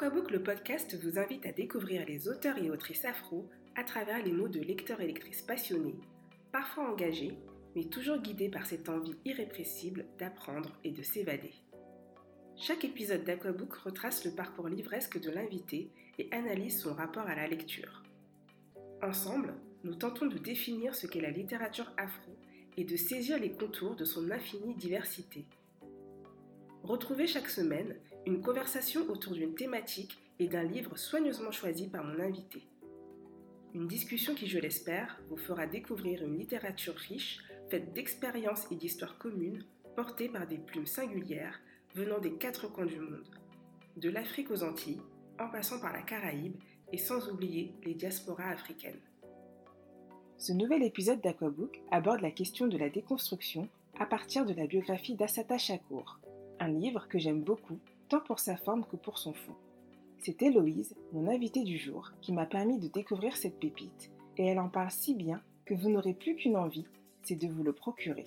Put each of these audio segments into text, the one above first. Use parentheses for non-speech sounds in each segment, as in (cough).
Aquabook, le podcast, vous invite à découvrir les auteurs et autrices afro à travers les mots de lecteurs et lectrices passionnés, parfois engagés, mais toujours guidés par cette envie irrépressible d'apprendre et de s'évader. Chaque épisode d'Aquabook retrace le parcours livresque de l'invité et analyse son rapport à la lecture. Ensemble, nous tentons de définir ce qu'est la littérature afro et de saisir les contours de son infinie diversité. Retrouvez chaque semaine une conversation autour d'une thématique et d'un livre soigneusement choisi par mon invité. Une discussion qui, je l'espère, vous fera découvrir une littérature riche, faite d'expériences et d'histoires communes, portées par des plumes singulières venant des quatre coins du monde, de l'Afrique aux Antilles, en passant par la Caraïbe et sans oublier les diasporas africaines. Ce nouvel épisode d'Aquabook aborde la question de la déconstruction à partir de la biographie d'Assata Shakur, un livre que j'aime beaucoup, tant pour sa forme que pour son fond. C'est Héloïse, mon invitée du jour, qui m'a permis de découvrir cette pépite, et elle en parle si bien que vous n'aurez plus qu'une envie, c'est de vous le procurer.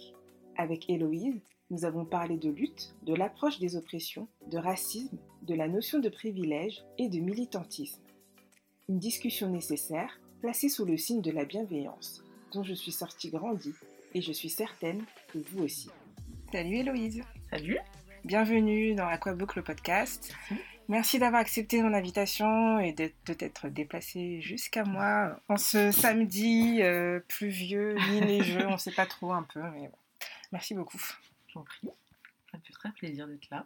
Avec Héloïse, nous avons parlé de lutte, de l'approche des oppressions, de racisme, de la notion de privilège et de militantisme. Une discussion nécessaire, placée sous le signe de la bienveillance, dont je suis sortie grandie, et je suis certaine que vous aussi. Salut Héloïse Salut Bienvenue dans Aquabook, le podcast. Merci d'avoir accepté mon invitation et de, t'être déplacée jusqu'à moi en ce samedi euh, pluvieux, ni neigeux, on ne sait pas trop un peu, mais bon. Merci beaucoup. J'en prie. Ça me fait très plaisir d'être là.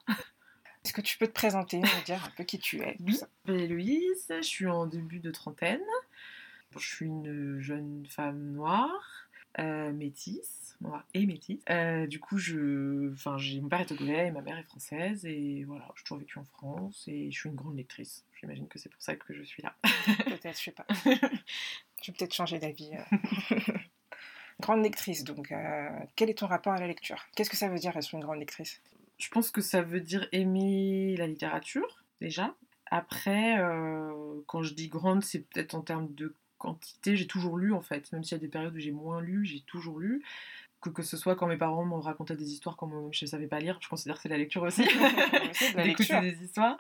Est-ce que tu peux te présenter, me dire un peu qui tu es Oui, Louise, je suis en début de trentaine. Je suis une jeune femme noire, euh, métisse et métisse. Euh, du coup, je, enfin, j'ai mon père est togolais et ma mère est française et voilà, j'ai toujours vécu en France et je suis une grande lectrice. J'imagine que c'est pour ça que je suis là. peut-être, je sais pas. (laughs) tu peux peut-être changer d'avis. Euh. (laughs) grande lectrice, donc euh, quel est ton rapport à la lecture? Qu'est-ce que ça veut dire être une grande lectrice? Je pense que ça veut dire aimer la littérature déjà. Après, quand je dis grande, c'est peut-être en termes de quantité. J'ai toujours lu en fait, même s'il y a des périodes où j'ai moins lu, j'ai toujours lu que, que ce soit quand mes parents m'ont raconté des histoires quand je ne savais pas lire, je considère que c'est la lecture aussi, (laughs) (laughs) d'écouter des histoires.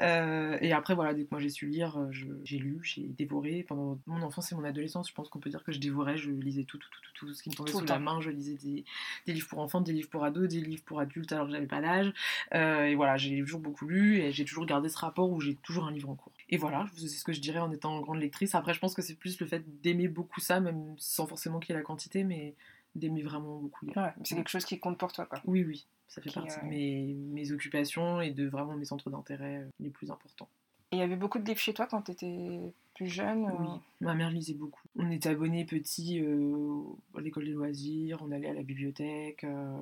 Euh, et après, voilà, dès que moi j'ai su lire, euh, j'ai lu, j'ai dévoré. Pendant mon enfance et mon adolescence, je pense qu'on peut dire que je dévorais, je lisais tout, tout, tout, tout, tout ce qui me tombait sous la main. Je lisais des, des, livres pour enfants, des livres pour ados, des livres pour adultes alors que j'avais pas l'âge. Euh, et voilà, j'ai toujours beaucoup lu et j'ai toujours gardé ce rapport où j'ai toujours un livre en cours. Et voilà, c'est ce que je dirais en étant grande lectrice. Après, je pense que c'est plus le fait d'aimer beaucoup ça, même sans forcément qu'il y ait la quantité, mais d'aimer vraiment beaucoup lire. c'est quelque chose qui compte pour toi, quoi. Oui, oui, ça fait partie de mes, mes, occupations et de vraiment mes centres d'intérêt euh, les plus importants. Et il y avait beaucoup de livres chez toi quand tu étais plus jeune Oui, ma mère lisait beaucoup. On était abonnés petits euh, à l'école des loisirs, on allait à la bibliothèque. Euh,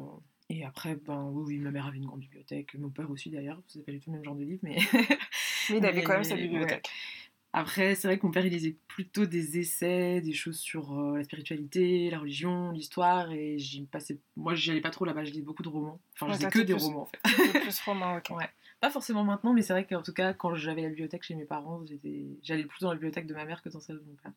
et après, ben oui, ma mère avait une grande bibliothèque, mon père aussi d'ailleurs, c'est pas du tout le même genre de livre, mais. mais il (laughs) avait quand même sa bibliothèque. Après, c'est vrai que mon père, il lisait plutôt des essais, des choses sur euh, la spiritualité, la religion, l'histoire, et j'y passais... Moi, j'y allais pas trop là-bas, je lisais beaucoup de romans. Enfin, je lisais que des romans, en fait. plus romans, ok. Ouais. Pas forcément maintenant, mais c'est vrai qu'en tout cas, quand j'avais la bibliothèque chez mes parents, j'allais plus dans la bibliothèque de ma mère que dans celle de mon père.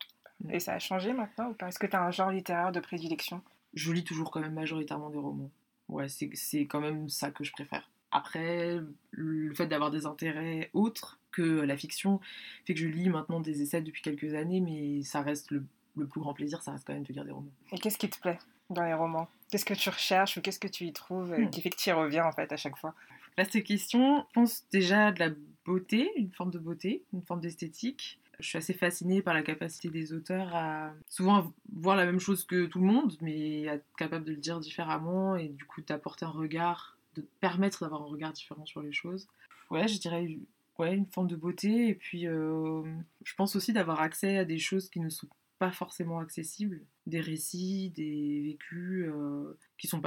Et ça a changé maintenant ou pas? Est-ce que tu as un genre littéraire de prédilection? Je lis toujours quand même majoritairement des romans. Ouais, c'est quand même ça que je préfère. Après, le fait d'avoir des intérêts autres que la fiction fait que je lis maintenant des essais depuis quelques années, mais ça reste le, plus grand plaisir, ça reste quand même de lire des romans. Et qu'est-ce qui te plaît dans les romans? Qu'est-ce que tu recherches ou qu'est-ce que tu y trouves euh, hmm. qui fait que tu y reviens en fait à chaque fois? Là, cette question, je pense déjà de la beauté, une forme de beauté, une forme d'esthétique. Je suis assez fascinée par la capacité des auteurs à souvent voir la même chose que tout le monde, mais à être capable de le dire différemment et du coup d'apporter un regard de permettre d'avoir un regard différent sur les choses. Ouais, je dirais ouais, une forme de beauté. Et puis, euh, je pense aussi d'avoir accès à des choses qui ne sont pas forcément accessibles, des récits, des vécus euh, qui sont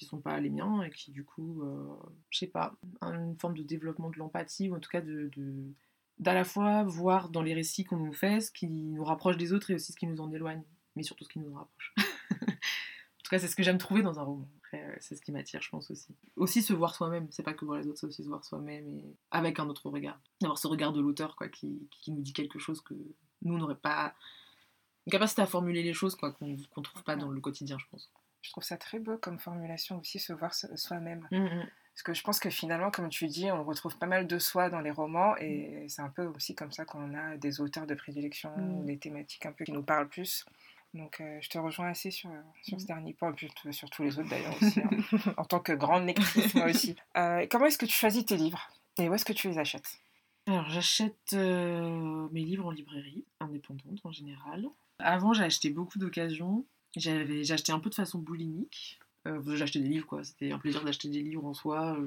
sont pas les miens et qui du coup, euh, je sais pas, une forme de développement de l'empathie ou en tout cas de, d'à la fois voir dans les récits qu'on nous fait ce qui nous rapproche des autres et aussi ce qui nous en éloigne, mais surtout ce qui nous rapproche. (laughs) en tout cas, c'est ce que j'aime trouver dans un roman. Euh, c'est ce qui m'attire, je pense aussi. Aussi se voir soi-même, c'est pas que voir les autres, c'est aussi se voir soi-même et avec un autre regard. D'avoir ce regard de l'auteur, quoi, qui, qui, nous dit quelque chose que nous n'aurait pas. Une capacité à formuler les choses, quoi, qu'on trouve pas dans le quotidien, je pense. Je trouve ça très beau comme formulation aussi, se voir soi-même. Mmh, mmh. Parce que je pense que finalement, comme tu dis, on retrouve pas mal de soi dans les romans et c'est un peu aussi comme ça qu'on a des auteurs de prédilection, des thématiques un peu qui nous parlent plus. Donc euh, je te rejoins assez sur, sur ce Mm. dernier point, puis sur tous les autres d'ailleurs aussi, hein. (laughs) en tant que grande lectrice moi aussi. Euh, comment est-ce que tu choisis tes livres et où est-ce que tu les achètes? Alors, j'achète euh, mes livres en librairie, indépendante en général. Avant, j'ai acheté beaucoup d'occasions. J'avais, j'ai acheté un peu de façon boulimique. J'achetais des livres, quoi. C'était un plaisir d'acheter des livres en soi.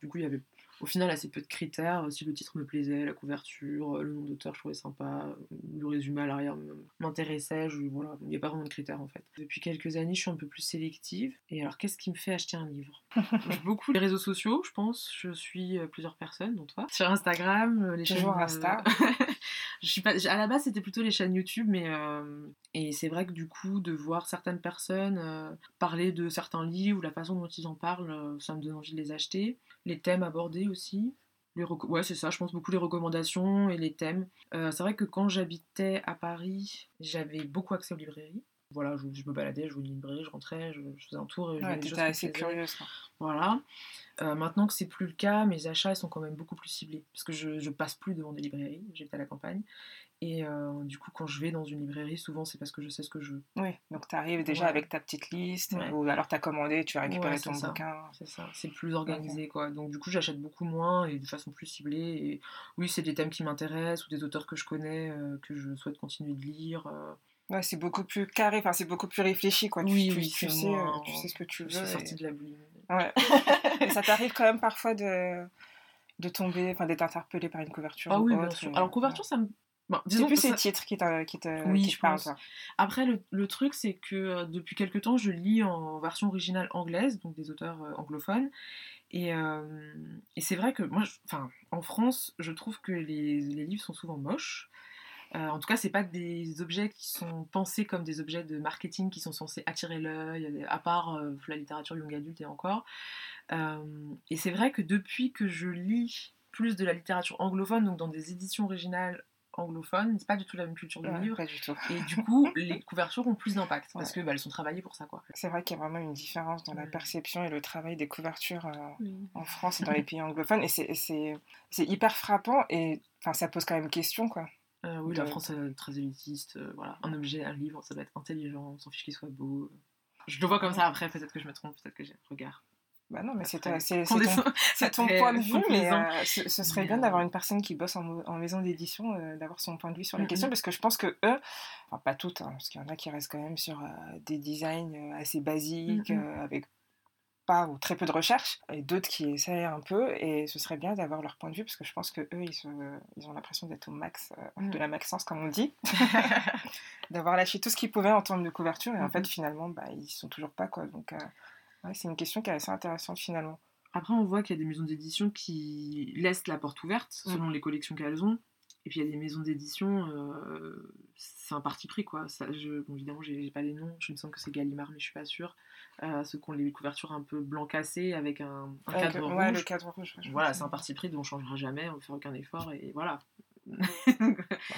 Du coup, il y avait au final assez peu de critères. Si le titre me plaisait, la couverture, euh, le nom d'auteur, je trouvais sympa, euh, le résumé à l'arrière m'intéressait. Je, voilà, il n'y a pas vraiment de critères en fait. Depuis quelques années, je suis un peu plus sélective. Et alors, qu'est-ce qui me fait acheter un livre? (laughs) Beaucoup les réseaux sociaux, je pense. Je suis euh, plusieurs personnes, dont toi. Sur Instagram, euh, les Toujours chaînes, Insta. (laughs) je suis pas, à la base, c'était plutôt les chaînes YouTube, mais euh, et c'est vrai que du coup, de voir certaines personnes euh, parler de certains livres ou la façon dont ils en parlent, euh, ça me donne envie de les acheter. Les thèmes abordés aussi. Les ouais, c'est ça, je pense beaucoup les recommandations et les thèmes. Euh, c'est vrai que quand j'habitais à Paris, j'avais beaucoup accès aux librairies. Voilà, je, je me baladais, je voulais une librairie, je rentrais, je, je faisais un tour et Ouais, t'étais assez curieuse. Voilà. Euh, maintenant que c'est plus le cas, mes achats ils sont quand même beaucoup plus ciblés. Parce que je, je passe plus devant des librairies, j'habite à la campagne. Et euh, du coup, quand je vais dans une librairie, souvent c'est parce que je sais ce que je veux. Oui, donc tu arrives déjà Ouais. avec ta petite liste, Ouais. ou alors tu as commandé, tu vas récupérer Ouais, ton ça. bouquin. C'est ça, c'est plus organisé quoi. Donc du coup, j'achète beaucoup moins et de façon plus ciblée. Et oui, c'est des thèmes qui m'intéressent ou des auteurs que je connais, euh, que je souhaite continuer de lire. euh. Ouais, c'est beaucoup plus carré, enfin c'est beaucoup plus réfléchi quoi. Oui, tu, oui, tu sais, moins- tu sais ce que tu veux. Je suis et- sortie de la boulimie. Ouais. (laughs) et ça t'arrive quand même parfois de, de tomber, enfin d'être interpellé par une couverture Ah ou oui, bien autre, sûr. et- Alors couverture, ça me... Bon, C'est plus ces ça- titres qui qui te, Oui, qui je pense. Après, le, le truc, c'est que euh, depuis quelques temps, je lis en version originale anglaise, donc des auteurs euh, anglophones. Et, euh, et c'est vrai que moi, je- enfin, en France, je trouve que les, les livres sont souvent moches. En tout cas, c'est pas des objets qui sont pensés comme des objets de marketing qui sont censés attirer l'œil, à part la littérature young adulte et encore. Et c'est vrai que depuis que je lis plus de la littérature anglophone, donc dans des éditions originales anglophones, c'est pas du tout la même culture de Ouais, livre. pas du tout. Et du coup, (laughs) les couvertures ont plus d'impact parce Ouais. que bah, elles sont travaillées pour ça, quoi. C'est vrai qu'il y a vraiment une différence dans la perception et le travail des couvertures euh, en France et dans (laughs) les pays anglophones. Et c'est- et c'est c'est hyper frappant et enfin, ça pose quand même question, quoi. Euh, oui, la De- France est très élitiste. euh, voilà, un objet, un livre, ça doit être intelligent, on s'en fiche qu'il soit beau. Je le vois comme ça. Après, peut-être que je me trompe, peut-être que j'ai un regard. Bah non, mais c'est ton, point de vue, mais euh, ce, ce serait Mais, bien euh, d'avoir une personne qui bosse en, maison d'édition, euh, d'avoir son point de vue sur les questions, parce que je pense que eux, enfin pas toutes, hein, parce qu'il y en a qui restent quand même sur euh, des designs euh, assez basiques, euh, avec pas ou très peu de recherche, et d'autres qui essayent un peu, et ce serait bien d'avoir leur point de vue, parce que je pense que eux, ils, se- ils ont l'impression d'être au max euh, de la maxence, comme on dit, (laughs) d'avoir lâché tout ce qu'ils pouvaient en termes de couverture, et en fait, finalement, bah, ils sont toujours pas, quoi. Donc, euh, ouais, c'est une question qui est assez intéressante, finalement. Après, on voit qu'il y a des maisons d'édition qui laissent la porte ouverte selon les collections qu'elles ont. Et puis il y a des maisons d'édition, euh, c'est un parti pris quoi. Ça, je, bon, évidemment, j'ai pas les noms, je me semble que c'est Gallimard, mais je suis pas sûre. Euh, ceux qui ont les couvertures un peu blanc cassé avec un, un Avec- cadre ouais, rouge. le cadre rouge. ouais, je Voilà, c'est un parti pris dont on changera jamais, on ne fera aucun effort et voilà.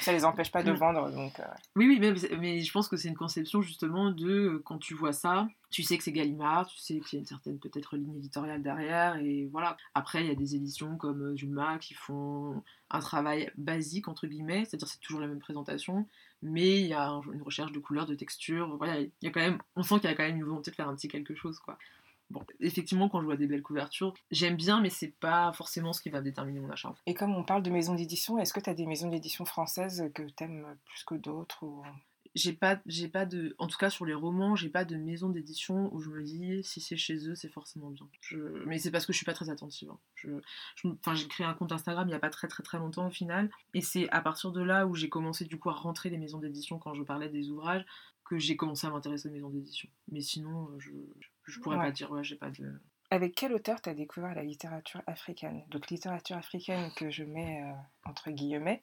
Ça les empêche pas de Mm. (laughs) vendre, donc euh, Oui, oui, mais, mais je pense que c'est une conception justement de euh, quand tu vois ça, tu sais que c'est Gallimard, tu sais qu'il y a une certaine peut-être ligne éditoriale derrière, et voilà. Après, il y a des éditions comme euh, Zulma qui font un travail basique, entre guillemets, c'est-à-dire c'est toujours la même présentation, mais il y a un- une recherche de couleurs, de textures, voilà, il y a quand même, on sent qu'il y a quand même une volonté de faire un petit quelque chose, quoi. Bon, effectivement, quand je vois des belles couvertures, j'aime bien, mais c'est pas forcément ce qui va déterminer mon achat. Et comme on parle de maisons d'édition, est-ce que tu as des maisons d'édition françaises que tu aimes plus que d'autres ou... j'ai pas j'ai pas de en tout cas sur les romans j'ai pas de maison d'édition où je me dis si c'est chez eux c'est forcément bien je... mais c'est parce que je suis pas très attentive hein. je, enfin j'ai créé un compte Instagram il y a pas très très très longtemps au final et c'est à partir de là où j'ai commencé du coup à rentrer les maisons d'édition quand je parlais des ouvrages que j'ai commencé à m'intéresser aux maisons d'édition mais sinon euh, je je pourrais Ouais. pas dire ouais j'ai pas de Avec quel auteur tu as découvert la littérature africaine? Donc littérature africaine que je mets euh, entre guillemets.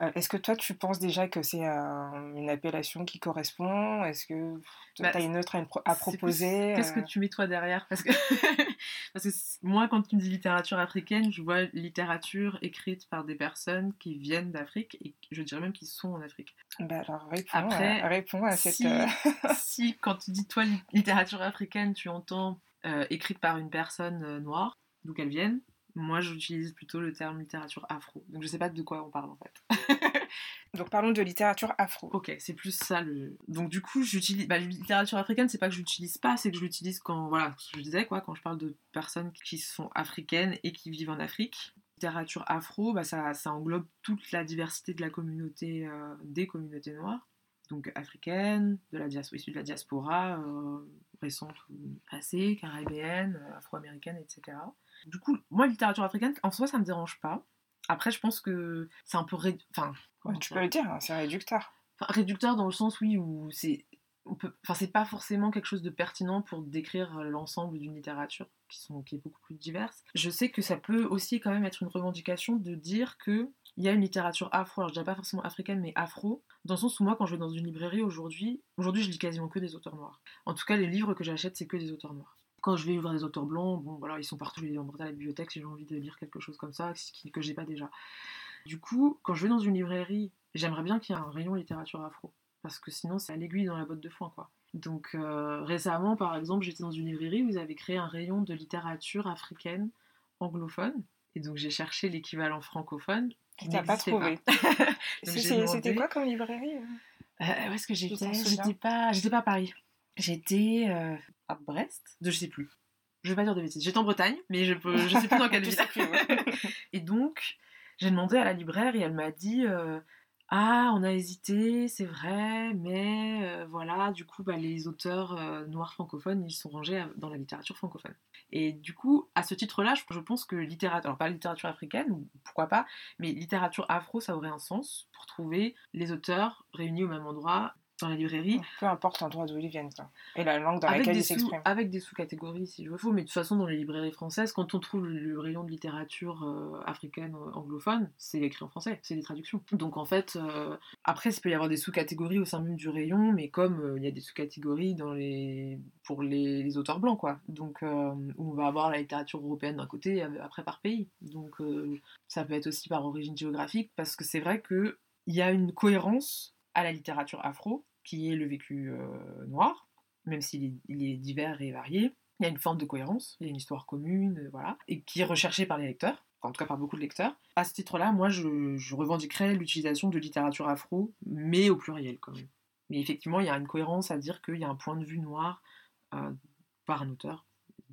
Euh, Est-ce que toi tu penses déjà que c'est euh, une appellation qui correspond? Est-ce que tu Bah, as une autre à, une pro- à C'est proposer plus- Qu'est-ce que euh, tu mets toi derrière? Parce que, (laughs) parce que c- moi, quand tu me dis littérature africaine, je vois littérature écrite par des personnes qui viennent d'Afrique et je dirais même qui sont en Afrique. bah, alors réponds, Après, à, réponds à cette... si, euh, (laughs) si quand tu dis toi li- littérature africaine, tu entends euh, écrite par une personne euh, noire, d'où qu'elles viennent. Moi, j'utilise plutôt le terme littérature afro. Donc, je sais pas de quoi on parle en fait. (laughs) Donc, parlons de littérature afro. Ok, c'est plus ça le. Donc, du coup, j'utilise. Bah, littérature africaine, c'est pas que je l'utilise pas, c'est que je l'utilise quand. Voilà, ce que je disais, quoi, quand je parle de personnes qui sont africaines et qui vivent en Afrique. Littérature afro, bah, ça, ça englobe toute la diversité de la communauté, euh, des communautés noires donc africaine, de la diaspora, issue de la diaspora euh, récente ou passée, caribéenne, euh, afro-américaine, etc. Du coup, moi, littérature africaine, en soi, ça me dérange pas. Après, je pense que c'est un peu. Enfin, tu peux le dire, hein, c'est réducteur. Enfin, réducteur dans le sens, oui, où c'est. Enfin, c'est pas forcément quelque chose de pertinent pour décrire l'ensemble d'une littérature qui, sont, qui est beaucoup plus diverse. Je sais que ça peut aussi quand même être une revendication de dire que il y a une littérature afro, alors je dirais pas forcément africaine, mais afro, dans le sens où moi, quand je vais dans une librairie aujourd'hui, aujourd'hui je lis quasiment que des auteurs noirs. En tout cas, les livres que j'achète, c'est que des auteurs noirs. Quand je vais ouvrir des auteurs blancs, bon voilà, ils sont partout, je les emprunter à la bibliothèque si j'ai envie de lire quelque chose comme ça, que j'ai pas déjà. Du coup, quand je vais dans une librairie, j'aimerais bien qu'il y ait un rayon littérature afro, parce que sinon c'est à l'aiguille dans la botte de foin, quoi. Donc euh, récemment, par exemple, j'étais dans une librairie où ils avaient créé un rayon de littérature africaine anglophone, et donc j'ai cherché l'équivalent francophone tu n'as pas trouvé. (laughs) (laughs) C'était quoi comme librairie euh, Où est-ce que j'étais? J'étais pas, j'étais pas à Paris. J'étais euh, à Brest, de je sais plus. Je vais pas dire de bêtises. J'étais en Bretagne, mais je peux, je sais plus dans (laughs) quelle ville. et donc, j'ai demandé à la libraire et elle m'a dit euh, ah, on a hésité, c'est vrai, mais voilà, du coup, bah, les auteurs noirs francophones, ils sont rangés dans la littérature francophone. Et du coup, à ce titre-là, je, pense que littérature, alors pas littérature africaine, pourquoi pas, mais littérature afro, ça aurait un sens pour trouver les auteurs réunis au même endroit dans la librairie. Peu importe l'endroit d'où ils viennent, Et la langue dans laquelle ils s'expriment. Avec des sous-catégories, si je veux, faut. Mais de toute façon, dans les librairies françaises, quand on trouve le rayon de littérature euh, africaine euh, anglophone, c'est écrit en français, c'est des traductions. Donc en fait, euh, après, il peut y avoir des sous-catégories au sein même du rayon, mais comme il y a des sous-catégories dans les... pour les, auteurs blancs, quoi. Donc on va avoir la littérature européenne d'un côté, après par pays. Donc ça peut être aussi par origine géographique, parce que c'est vrai qu'il y a une cohérence à la littérature afro, qui est le vécu euh, noir, même s'il est, divers et varié. Il y a une forme de cohérence, il y a une histoire commune, euh, voilà, et qui est recherchée par les lecteurs, en tout cas par beaucoup de lecteurs. À ce titre-là, moi, je, revendiquerais l'utilisation de littérature afro, mais au pluriel quand même. Mais effectivement, il y a une cohérence à dire qu'il y a un point de vue noir euh, par un auteur,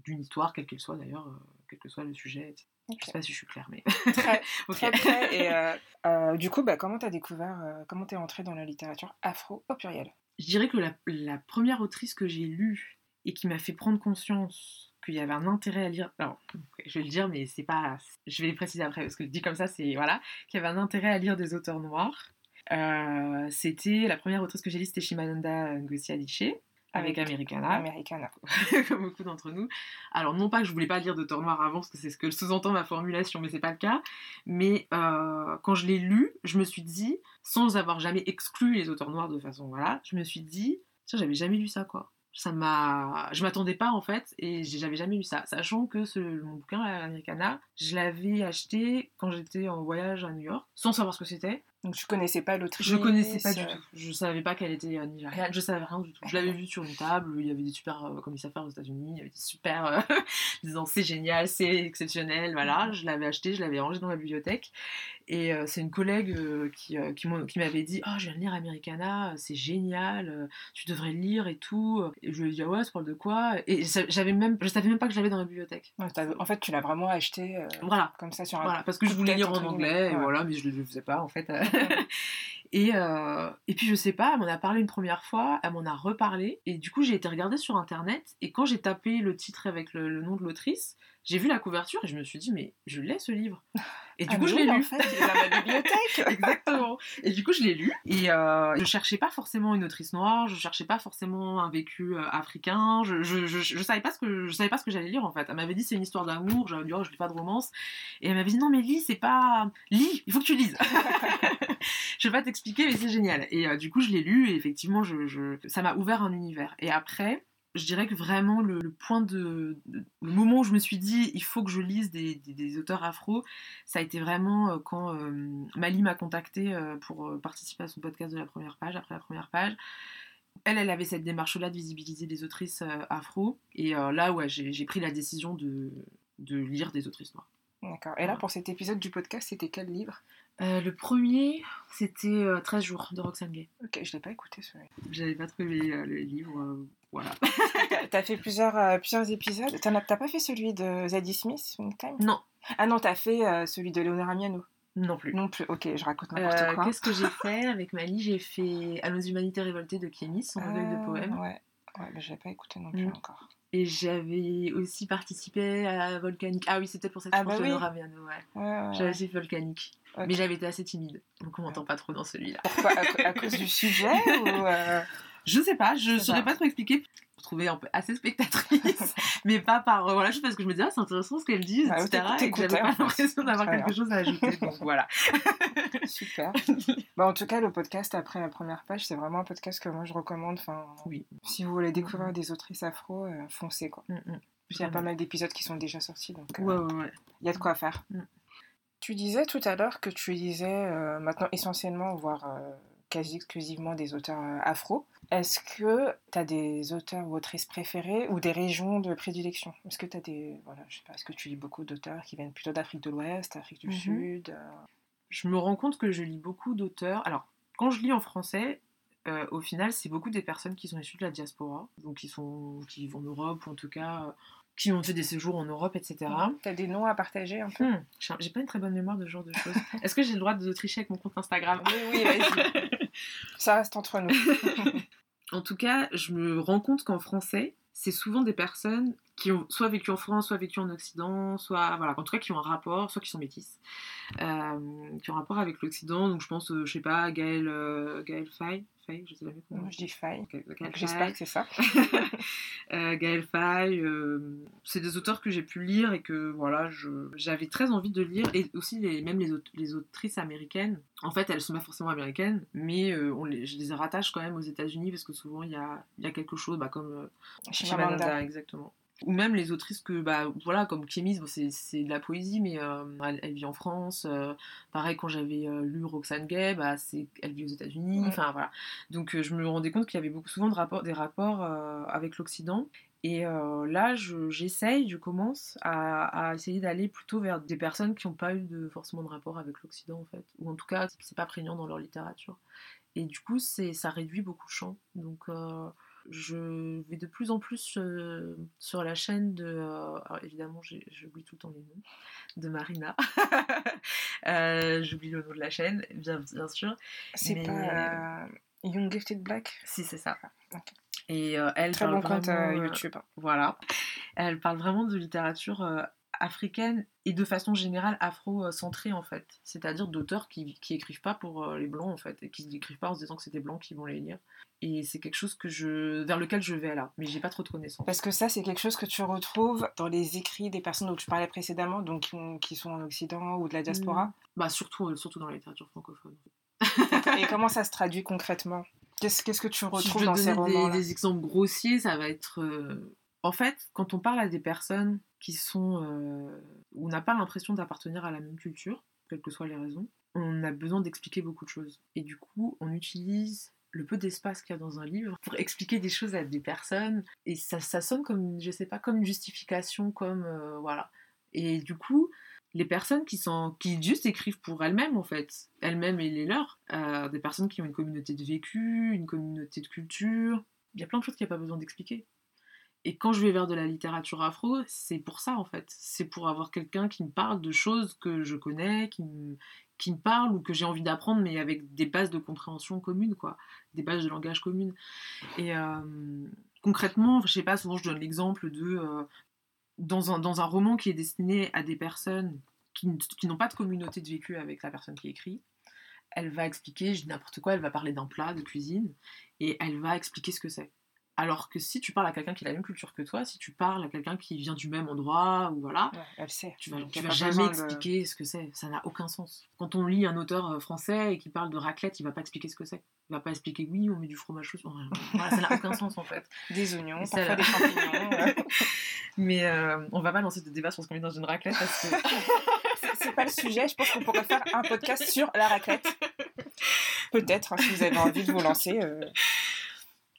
d'une histoire, quelle qu'elle soit d'ailleurs, quel que soit le sujet, etc. Je Je sais pas si je suis claire, mais. très, (laughs) très Et euh, euh, du coup, bah, comment tu as découvert, euh, comment tu es entrée dans la littérature afro au pluriel? Je dirais que la, première autrice que j'ai lue et qui m'a fait prendre conscience qu'il y avait un intérêt à lire. Alors, je vais le dire, mais c'est pas. Je vais les préciser après, parce que dit comme ça, c'est. Voilà. Qu'il y avait un intérêt à lire des auteurs noirs. c'était. La première autrice que j'ai lue, c'était Shimananda Ngozi Adichie avec Americana. Americana. (laughs) comme beaucoup d'entre nous. Alors, non pas que je voulais pas lire d'auteur noir avant, parce que c'est ce que sous-entend ma formulation, mais c'est pas le cas. Mais euh, quand je l'ai lu, je me suis dit, sans avoir jamais exclu les auteurs noirs de façon, voilà, je me suis dit, tiens, j'avais jamais lu ça, quoi. Ça m'a, je m'attendais pas en fait, et j'avais jamais lu ça. Sachant que ce, mon bouquin, Americana, je l'avais acheté quand j'étais en voyage à New York, sans savoir ce que c'était. Donc tu connaissais pas l'autrice Je connaissais pas du tout. Je savais pas qu'elle était euh, nigériane. Je savais rien du tout. Je l'avais vue sur une table. Il y avait des super euh, commissaires aux États-Unis. Il y avait des super euh, (laughs) disant c'est génial, c'est exceptionnel. Voilà. Mm-hmm. Je l'avais acheté, je l'avais rangé dans la bibliothèque. Et c'est une collègue qui, qui m'avait dit Oh, je viens de lire Americana, c'est génial, tu devrais le lire et tout. Et je lui ai dit Ah ouais, ça parle de quoi? Et j'avais même, je savais même pas que je l'avais dans la bibliothèque. en fait, tu l'as vraiment acheté voilà. comme ça sur un. Voilà, parce que je voulais lire en anglais, et voilà, mais je le faisais pas en fait. (laughs) et, euh, et puis je sais pas, elle m'en a parlé une première fois, elle m'en a reparlé, et du coup j'ai été regarder sur internet, et quand j'ai tapé le titre avec le nom de l'autrice, j'ai vu la couverture et je me suis dit, mais je l'ai ce livre. (laughs) Et du ah coup, je l'ai lu. En fait, il est dans ma bibliothèque. (laughs) Exactement. Et du coup, je l'ai lu. Et euh, je cherchais pas forcément une autrice noire, je cherchais pas forcément un vécu euh, africain. Je, je, je, savais pas ce que je savais pas ce que j'allais lire en fait. Elle m'avait dit c'est une histoire d'amour. J'avais dit oh je lis pas de romance. Et elle m'avait dit non mais lis c'est pas lis. Il faut que tu lises. (laughs) je vais pas t'expliquer mais c'est génial. Et euh, du coup, je l'ai lu et effectivement, je, je... ça m'a ouvert un univers. Et après je dirais que vraiment le, point de, le moment où je me suis dit il faut que je lise des, des, auteurs afro, ça a été vraiment euh, quand euh, Mali m'a contacté euh, pour participer à son podcast de la première page, après la première page. Elle, elle avait cette démarche-là de visibiliser des autrices afro. Et là, ouais, j'ai pris la décision de, de lire des autrices noires. D'accord. Et là, pour cet épisode du podcast, c'était quel livre? Euh, Le premier, c'était 13 jours de Roxane Gay. Ok, je l'ai pas écouté celui-là. J'avais pas trouvé le livre, voilà. (laughs) t'as fait plusieurs, plusieurs épisodes. T'as pas fait celui de Zadie Smith, Time Non. Ah non, t'as fait celui de Léonora Miano non plus. Non plus, ok, je raconte n'importe quoi. Qu'est-ce que j'ai fait avec Mali? J'ai fait À nos humanités révoltées de Kémis, son recueil de poèmes. Ouais, ouais mais j'ai pas écouté non plus mm. encore. Et j'avais aussi participé à Volcanique. Ah oui, c'était pour ça que ah je bah oui. ouais. ouais, J'avais fait Volcanique. Mais j'avais été assez timide, donc on m'entend pas trop dans celui-là. Pourquoi? À, cause du sujet ou euh, Je sais pas, je saurais pas trop expliquer trouvais un peu assez spectatrice, (laughs) mais pas par euh, voilà juste parce que je me disais ah, c'est intéressant ce qu'elle dit, etc. et que j'avais pas l'impression d'avoir quelque chose à ajouter. Donc (laughs) voilà. Super. bah, en tout cas, le podcast après la première page, c'est vraiment un podcast que moi je recommande. Enfin, oui. Si vous voulez découvrir des autrices afro, euh, foncez quoi. Mm. Il y a pas mal d'épisodes qui sont déjà sortis, donc euh, ouais, ouais, ouais. il y a de quoi faire. Mm. Tu disais tout à l'heure que tu lisais maintenant essentiellement, voire quasi exclusivement des auteurs afro. Est-ce que tu as des auteurs ou autrices préférés ou des régions de prédilection? Est-ce que tu as des. Voilà, je sais pas, est-ce que tu lis beaucoup d'auteurs qui viennent plutôt d'Afrique de l'Ouest, Afrique du mhm. Sud euh? Je me rends compte que je lis beaucoup d'auteurs. Alors, quand je lis en français, euh, au final, c'est beaucoup des personnes qui sont issues de la diaspora, donc qui, sont, qui vivent en Europe, ou en tout cas qui ont fait des séjours en Europe, etc. Tu as des noms à partager un peu? Hmm, J'ai pas une très bonne mémoire de ce genre de choses. (laughs) Est-ce que j'ai le droit de tricher avec mon compte Instagram? Oui, oui, vas-y. (laughs) Ça reste entre nous. (laughs) En tout cas, je me rends compte qu'en français, c'est souvent des personnes qui ont soit vécu en France, soit vécu en Occident, soit voilà, en tout cas qui ont un rapport, soit qui sont métisses, euh, qui ont un rapport avec l'Occident. Donc je pense, euh, je sais pas, Gaël, euh, Gaël Faye, Faye, je sais pas comment. je dis Faye. J'espère que c'est ça. (laughs) euh, Gaël Faye, euh, c'est des auteurs que j'ai pu lire et que voilà, j'avais très envie de lire et aussi les, même les, les autrices américaines. En fait, elles sont pas forcément américaines, mais on les, je les rattache quand même aux États-Unis parce que souvent il y a, y a, quelque chose, bah, comme Chimamanda, exactement ou même les autrices que bah voilà comme Kémis bon, c'est de la poésie mais euh, elle, vit en France euh, pareil quand j'avais euh, lu Roxane Gay bah c'est elle vit aux États-Unis enfin voilà. Donc je me rendais compte qu'il y avait beaucoup souvent de rapports des rapports avec l'Occident. Et là j'essaye je, commence à, à essayer d'aller plutôt vers des personnes qui n'ont pas eu de forcément de rapport avec l'Occident en fait. Ou en tout cas c'est pas prégnant dans leur littérature. Et du coup c'est ça réduit beaucoup de champs donc je vais de plus en plus euh, sur la chaîne de. Euh, alors évidemment, j'oublie tout le temps les noms. De Marina. (laughs) Euh, j'oublie le nom de la chaîne, bien, bien sûr. C'est pas Young Gifted Black? Si, c'est ça. Et elle Très bon compte YouTube. voilà. Elle parle vraiment de littérature africaine et de façon générale afro-centrée en fait. C'est-à-dire d'auteurs qui, qui écrivent pas pour euh, les blancs en fait, et qui n'écrivent pas en se disant que c'est des blancs qui vont les lire. Et c'est quelque chose que je, vers lequel je vais là, mais j'ai pas trop de connaissances. Parce que ça, c'est quelque chose que tu retrouves dans les écrits des personnes dont tu parlais précédemment, donc qui, sont en Occident ou de la diaspora mmh. Bah surtout, euh, surtout dans la littérature francophone. et (laughs) comment ça se traduit concrètement? Qu'est-ce que tu retrouves dans ces romans des, des, exemples grossiers, ça va être... Euh, en fait, quand on parle à des personnes qui sont euh, où on n'a pas l'impression d'appartenir à la même culture, quelles que soient les raisons, on a besoin d'expliquer beaucoup de choses. Et du coup, on utilise le peu d'espace qu'il y a dans un livre pour expliquer des choses à des personnes. Et ça, sonne comme je sais pas comme une justification comme euh, voilà. Et du coup les personnes qui sont qui juste écrivent pour elles-mêmes en fait elles-mêmes et les leurs euh, des personnes qui ont une communauté de vécu une communauté de culture il y a plein de choses qu'il n'y a pas besoin d'expliquer et quand je vais vers de la littérature afro, c'est pour ça en fait. C'est pour avoir quelqu'un qui me parle de choses que je connais, qui me, qui me parle ou que j'ai envie d'apprendre, mais avec des bases de compréhension communes, quoi. Des bases de langage communes. Et euh, concrètement, je sais pas, souvent je donne l'exemple de. Euh, dans, un, dans un roman qui est destiné à des personnes qui, qui n'ont pas de communauté de vécu avec la personne qui écrit, elle va expliquer, je dis n'importe quoi, elle va parler d'un plat de cuisine et elle va expliquer ce que c'est. Alors que si tu parles à quelqu'un qui a la même culture que toi, si tu parles à quelqu'un qui vient du même endroit, ou voilà, elle sait. tu vas, vas jamais expliquer ce que c'est. Ça n'a aucun sens. Quand on lit un auteur euh, français et qui parle de raclette, il va pas expliquer ce que c'est. Il va pas expliquer oui, on met du fromage chaud. ça n'a aucun sens en fait. (laughs) Des oignons, parfois des champignons. (laughs) Mais euh, on va pas lancer de débat sur ce qu'on met dans une raclette parce que. (laughs) c'est pas le sujet. Je pense qu'on pourrait faire un podcast sur la raclette. Peut-être, hein, si vous avez envie de vous lancer. Euh.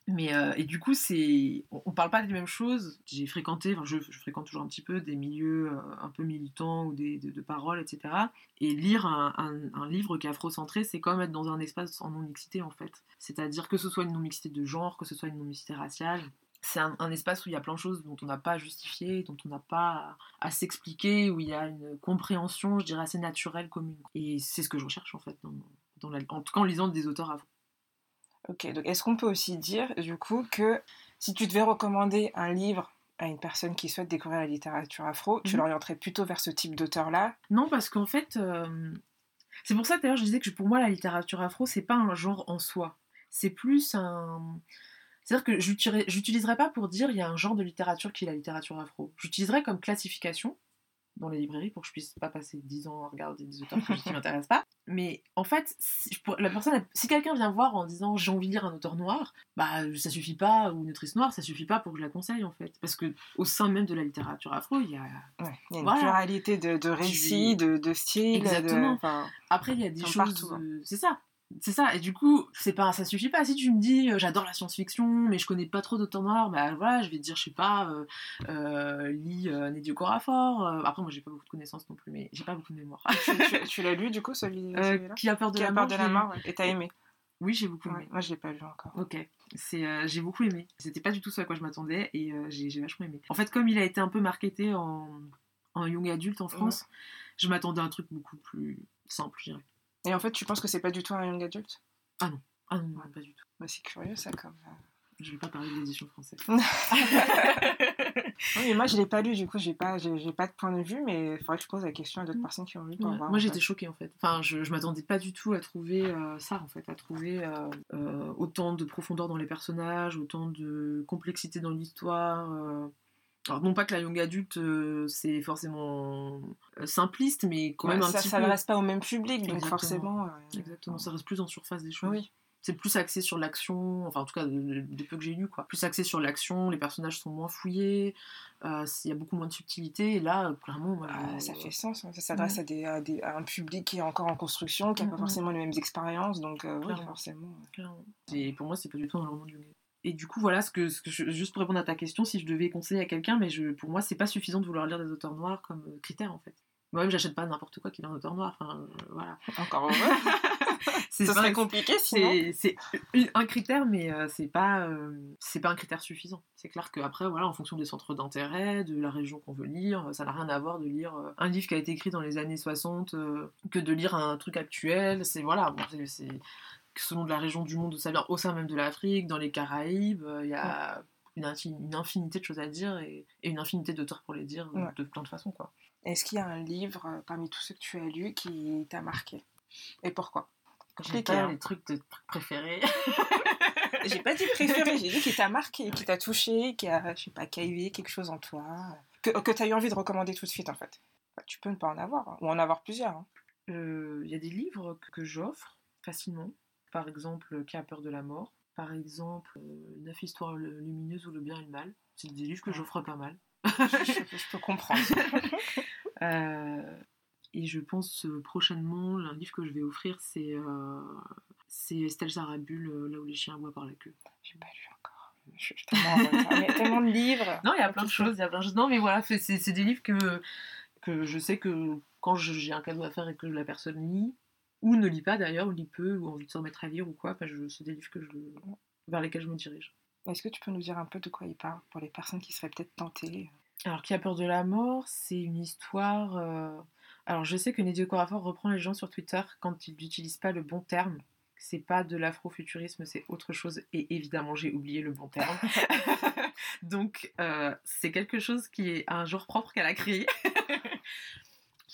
Mais euh, et du coup, c'est on, parle pas des mêmes choses. J'ai fréquenté, enfin, je, fréquente toujours un petit peu des milieux euh, un peu militants ou des de, paroles, etc. Et lire un, livre qui est afrocentré, c'est comme être dans un espace en non-mixité en fait. C'est-à-dire que ce soit une non-mixité de genre, que ce soit une non-mixité raciale, c'est un, espace où il y a plein de choses dont on n'a pas à justifier, dont on n'a pas à, s'expliquer, où il y a une compréhension, je dirais, assez naturelle, commune. Et c'est ce que je recherche en fait, dans, en tout cas en lisant des auteurs afro. Ok, donc est-ce qu'on peut aussi dire du coup que si tu devais recommander un livre à une personne qui souhaite découvrir la littérature afro, tu mhm. l'orienterais plutôt vers ce type d'auteur-là? Non, parce qu'en fait, euh, c'est pour ça d'ailleurs je disais que pour moi la littérature afro, c'est pas un genre en soi. C'est plus un c'est-à-dire que j'utiliserai pas pour dire il y a un genre de littérature qui est la littérature afro. J'utiliserai comme classification dans les librairies pour que je puisse pas passer 10 ans à regarder des auteurs qui ne m'intéressent pas. Mais en fait, si, la personne, si quelqu'un vient voir en disant j'ai envie de lire un auteur noir, bah ça suffit pas, ou une autrice noire, ça suffit pas pour que je la conseille en fait. Parce que au sein même de la littérature afro, il y a, une pluralité de, récits, de, de styles. Exactement. Après, il y a des choses. Hein. C'est ça. C'est ça, et du coup, c'est pas, ça suffit pas. Si tu me dis euh, j'adore la science-fiction, mais je connais pas trop d'auteurs noirs, bah voilà, je vais te dire, je sais pas, euh, euh, lis euh, Nédio Corafor. Après, moi j'ai pas beaucoup de connaissances non plus, mais j'ai pas beaucoup de mémoire. tu, (laughs) l'as lu du coup, celui-là Qui a peur de, la, mort, de la mort Et t'as aimé? Oui, j'ai beaucoup aimé. moi je l'ai pas lu encore. Ok, c'est, j'ai beaucoup aimé. C'était pas du tout ce à quoi je m'attendais et j'ai, vachement aimé. En fait, comme il a été un peu marketé en, en young adulte en France, je m'attendais à un truc beaucoup plus simple, je dirais. Et en fait, tu penses que c'est pas du tout un young adult? Ah non, ah non, pas du tout. Bah, c'est curieux ça comme. Euh. Je vais pas parler de l'édition française. (laughs) (laughs) oui, moi je l'ai pas lu, du coup j'ai pas, j'ai, pas de point de vue, mais il faudrait que je pose la question à d'autres mm. personnes qui ont lu. moi j'étais choquée en fait. Enfin, je, je m'attendais pas du tout à trouver euh, ça en fait, à trouver euh, autant de profondeur dans les personnages, autant de complexité dans l'histoire. Alors, non pas que la young adulte, euh, c'est forcément euh, simpliste, mais quand même un ça, petit ça ne reste pas au même public, donc forcément... Euh, Exactement, ça reste plus en surface des choses. Oui. C'est plus axé sur l'action, enfin en tout cas des peu que j'ai lu, quoi. Plus axé sur l'action, les personnages sont moins fouillés, il y a beaucoup moins de subtilité, et là, clairement... Ah, ça fait sens, hein. ça s'adresse à, des, à, un public qui est encore en construction, qui n'a pas forcément les mêmes expériences, donc oui, forcément. Et pour moi, c'est pas du tout un roman de young et du coup, voilà, ce que, juste pour répondre à ta question, si je devais conseiller à quelqu'un, mais je, pour moi, c'est pas suffisant de vouloir lire des auteurs noirs comme euh, critère en fait. Moi-même, j'achète pas n'importe quoi qui est un auteur noir. Enfin, euh, voilà. Encore (laughs) heureux. c'est serait compliqué sinon. C'est un critère, mais euh, c'est pas c'est pas un critère suffisant. C'est clair qu'après, voilà, en fonction des centres d'intérêt, de la région qu'on veut lire, ça n'a rien à voir de lire un livre qui a été écrit dans les années 60 que de lire un truc actuel. C'est voilà, c'est selon de la région du monde où ça vient, au sein même de l'Afrique, dans les Caraïbes, euh, il y a une, infinité de choses à dire et, une infinité d'auteurs pour les dire de plein de façons. quoi. Est-ce qu'il y a un livre euh, parmi tous ceux que tu as lus qui t'a marqué? Et pourquoi? J'ai pas les trucs de préférés. (laughs) j'ai pas dit préféré, j'ai dit qui t'a marqué, qui t'a touché, qui a, je sais pas, qui quelque chose en toi, que, que tu as eu envie de recommander tout de suite en fait. Bah, tu peux ne pas en avoir, hein, ou en avoir plusieurs. Hein. Euh, il y a des livres que j'offre facilement par exemple Qui a peur de la mort, par exemple euh, Neuf histoires lumineuses ou le bien et le mal. C'est des livres que j'offre pas mal. (laughs) je, peux comprendre. (laughs) Euh, et je pense euh, prochainement, un livre que je vais offrir, c'est c'est Estelle Sarabul, Là où les chiens voient par la queue. J'ai pas lu encore. Je suis tellement, tellement de livres. Non, il y a plein de choses, il y a plein de choses. Non, mais voilà, c'est des livres que, que je sais que quand j'ai un cadeau à faire et que la personne lit, ou ne lit pas d'ailleurs, ou lit peu, ou envie de se remettre à lire ou quoi, je, c'est des livres que je, vers lesquels je me dirige. Est-ce que tu peux nous dire un peu de quoi il parle pour les personnes qui seraient peut-être tentées? Alors, Qui a peur de la mort, c'est une histoire. Euh, alors, je sais que Nedio Corafor reprend les gens sur Twitter quand ils n'utilisent pas le bon terme. C'est pas de l'afrofuturisme, c'est autre chose. Et évidemment, j'ai oublié le bon terme. (laughs) Donc, euh, c'est quelque chose qui est un genre propre qu'elle a créé (laughs)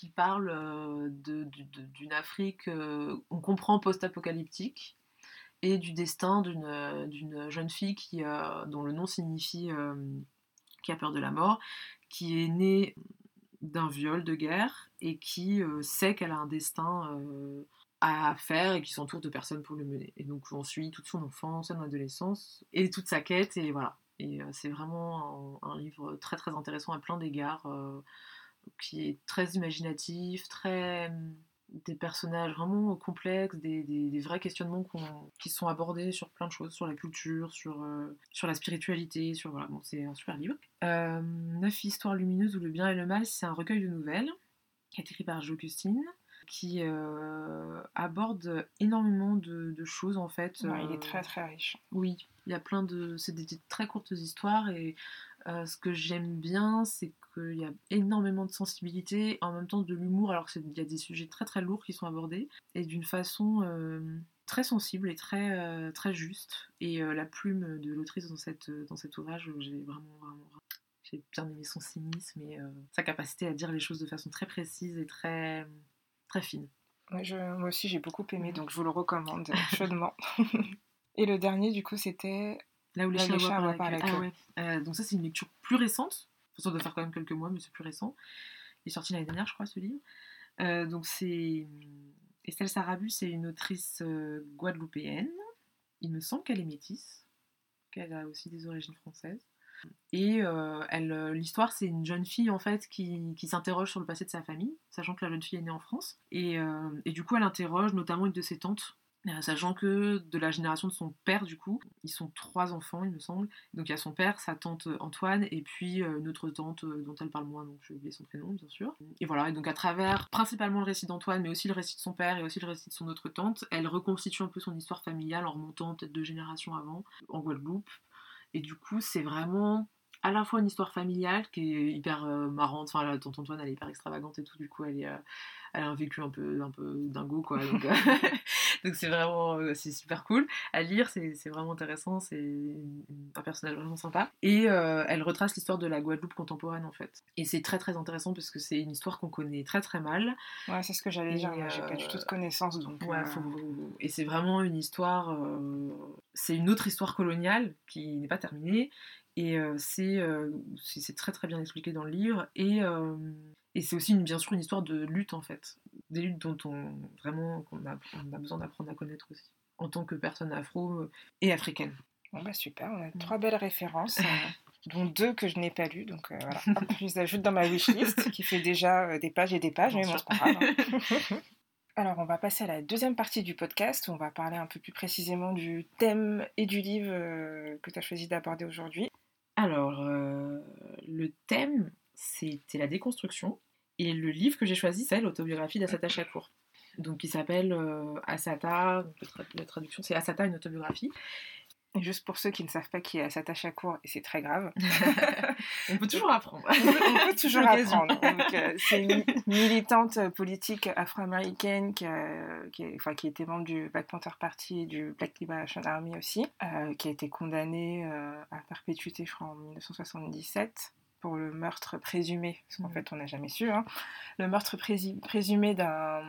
qui parle euh, d'une Afrique, euh, on comprend post-apocalyptique, et du destin d'une jeune fille qui, dont le nom signifie euh, qui a peur de la mort, qui est née d'un viol de guerre et qui sait qu'elle a un destin à faire et qui s'entoure de personnes pour le mener. Et donc on suit toute son enfance, son adolescence et toute sa quête et voilà. Et c'est vraiment un, livre très très intéressant à plein d'égards qui est très imaginatif, très des personnages vraiment complexes, des, des, vrais questionnements qui sont abordés sur plein de choses, sur la culture, sur, euh, sur la spiritualité, sur voilà, bon, c'est un super livre. Euh, Neuf histoires lumineuses où le bien et le mal, c'est un recueil de nouvelles écrit par Jo Custine qui euh, aborde énormément de, choses en fait. il est très très riche. Oui, il y a plein de, c'est des, très courtes histoires et ce que j'aime bien, c'est qu'il y a énormément de sensibilité, en même temps de l'humour, alors qu'il y a des sujets très très lourds qui sont abordés, et d'une façon euh, très sensible et très, euh, très juste. Et euh, la plume de l'autrice dans, cette, dans cet ouvrage, j'ai vraiment, vraiment j'ai bien aimé son cynisme et sa capacité à dire les choses de façon très précise et très, très fine. moi aussi j'ai beaucoup aimé, donc je vous le recommande (laughs) chaudement. et le dernier, du coup, c'était Là où les chiens voient par la queue. Ah donc ça, c'est une lecture plus récente ça doit faire quand même quelques mois, mais c'est plus récent. Il est sorti l'année dernière, je crois, ce livre. Euh, donc c'est Estelle Sarabu, c'est une autrice euh, guadeloupéenne. Il me semble qu'elle est métisse, qu'elle a aussi des origines françaises. Et euh, l'histoire, c'est une jeune fille en fait qui, qui, s'interroge sur le passé de sa famille, sachant que la jeune fille est née en France. Et, et du coup, elle interroge notamment une de ses tantes euh, sachant que de la génération de son père, du coup, ils sont trois enfants, il me semble. Donc il y a son père, sa tante euh, Antoine, et puis euh, notre tante dont elle parle moins, donc je vais oublier son prénom, bien sûr. Et voilà, et donc à travers principalement le récit d'Antoine, mais aussi le récit de son père et aussi le récit de son autre tante, elle reconstitue un peu son histoire familiale en remontant peut-être deux générations avant, en Guadeloupe. Et du coup, c'est vraiment à la fois une histoire familiale qui est hyper marrante, enfin la tante Antoine elle est hyper extravagante et tout, du coup elle est elle a un vécu un peu, un peu dingo, quoi. Donc, euh, (laughs) (laughs) c'est vraiment, euh, c'est super cool à lire, c'est vraiment intéressant, c'est un personnage vraiment sympa. Et euh, elle retrace l'histoire de la Guadeloupe contemporaine, en fait. Et c'est très très intéressant parce que c'est une histoire qu'on connaît très très mal. Ouais, c'est ce que j'allais dire, j'ai pas du tout de connaissances, donc... Ouais, Et c'est vraiment une histoire, c'est une autre histoire coloniale qui n'est pas terminée, et c'est très très bien expliqué dans le livre. Et et c'est aussi une, bien sûr une histoire de lutte en fait, des luttes dont on vraiment qu'on a, on a besoin d'apprendre à connaître aussi, en tant que personne afro et africaine. Bon bah super, on a trois belles références, euh, (laughs) dont deux que je n'ai pas lues, donc euh, voilà, je les ajoute dans ma wishlist (laughs) qui fait déjà euh, des pages et des pages, mais bon, hein. (laughs) Alors, on va passer à la deuxième partie du podcast où on va parler un peu plus précisément du thème et du livre que tu as choisi d'aborder aujourd'hui. Alors, le thème, c'était la déconstruction. Et le livre que j'ai choisi, c'est l'autobiographie d'Asata (clears throat) Shakur. Donc, il s'appelle euh, Asata, la traduction c'est Asata, une autobiographie. Et juste pour ceux qui ne savent pas qui est Asata Shakur, et c'est très grave. (laughs) on peut toujours apprendre. on, peut, toujours (laughs) apprendre. Euh, c'est une militante politique afro-américaine qui, qui, enfin, qui, était membre du Black Panther Party et du Black Liberation Army aussi, euh, qui a été condamnée à perpétuité, je crois, en 1977 pour le meurtre présumé, parce qu'en mmh. fait on n'a jamais su, hein, le meurtre présumé d'un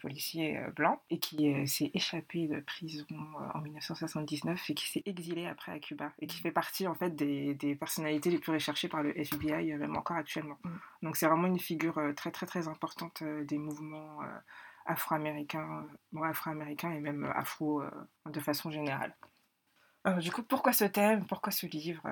policier euh, blanc et qui euh, s'est échappé de prison euh, en 1979 et qui s'est exilé après à Cuba et qui fait partie en fait des, des personnalités les plus recherchées par le FBI même encore actuellement. Mmh. Donc c'est vraiment une figure très très très importante des mouvements afro-américains, afro-américains et même afro de façon générale. Alors, du coup, pourquoi ce thème? Pourquoi ce livre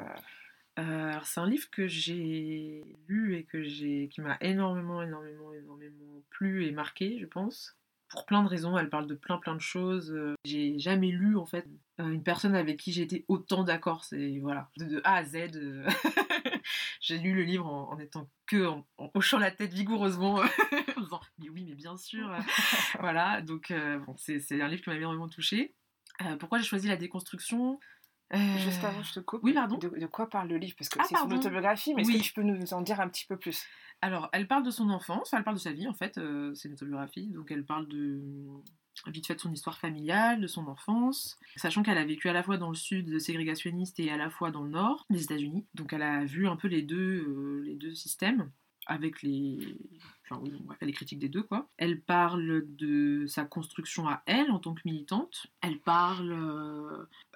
euh, c'est un livre que j'ai lu et que j'ai, qui m'a énormément, énormément, énormément plu et marqué, je pense. Pour plein de raisons, elle parle de plein, plein de choses. Euh, j'ai jamais lu, en fait, euh, une personne avec qui j'étais autant d'accord. C'est, voilà, de, A à Z. (laughs) j'ai lu le livre en, étant que, en, hochant la tête vigoureusement, (laughs) en disant, mais oui, mais bien sûr. (laughs) voilà, donc, bon, c'est, un livre qui m'a énormément touché. pourquoi j'ai choisi la déconstruction? Juste avant, je te coupe. Oui, pardon. De, quoi parle le livre? Parce que ah, c'est une autobiographie, mais est-ce que tu peux nous en dire un petit peu plus? Alors, elle parle de son enfance, elle parle de sa vie, en fait, euh, c'est une autobiographie, donc elle parle de vite fait de son histoire familiale, de son enfance, sachant qu'elle a vécu à la fois dans le sud ségrégationniste et à la fois dans le nord des États-Unis. Donc elle a vu un peu les deux, euh, les deux systèmes avec les. Enfin, oui, bref, elle est critique des deux, quoi. Elle parle de sa construction à elle en tant que militante. Elle parle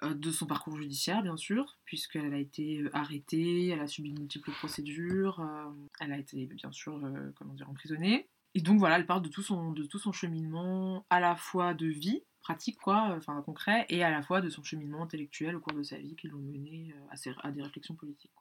euh, de son parcours judiciaire, bien sûr, puisqu'elle a été euh, arrêtée, elle a subi de multiples procédures, euh, elle a été, bien sûr, comment dire, emprisonnée. Et donc, voilà, elle parle de tout son, de tout son cheminement, à la fois de vie, pratique, quoi, enfin concret, et à la fois de son cheminement intellectuel au cours de sa vie qui l'ont mené à, des réflexions politiques.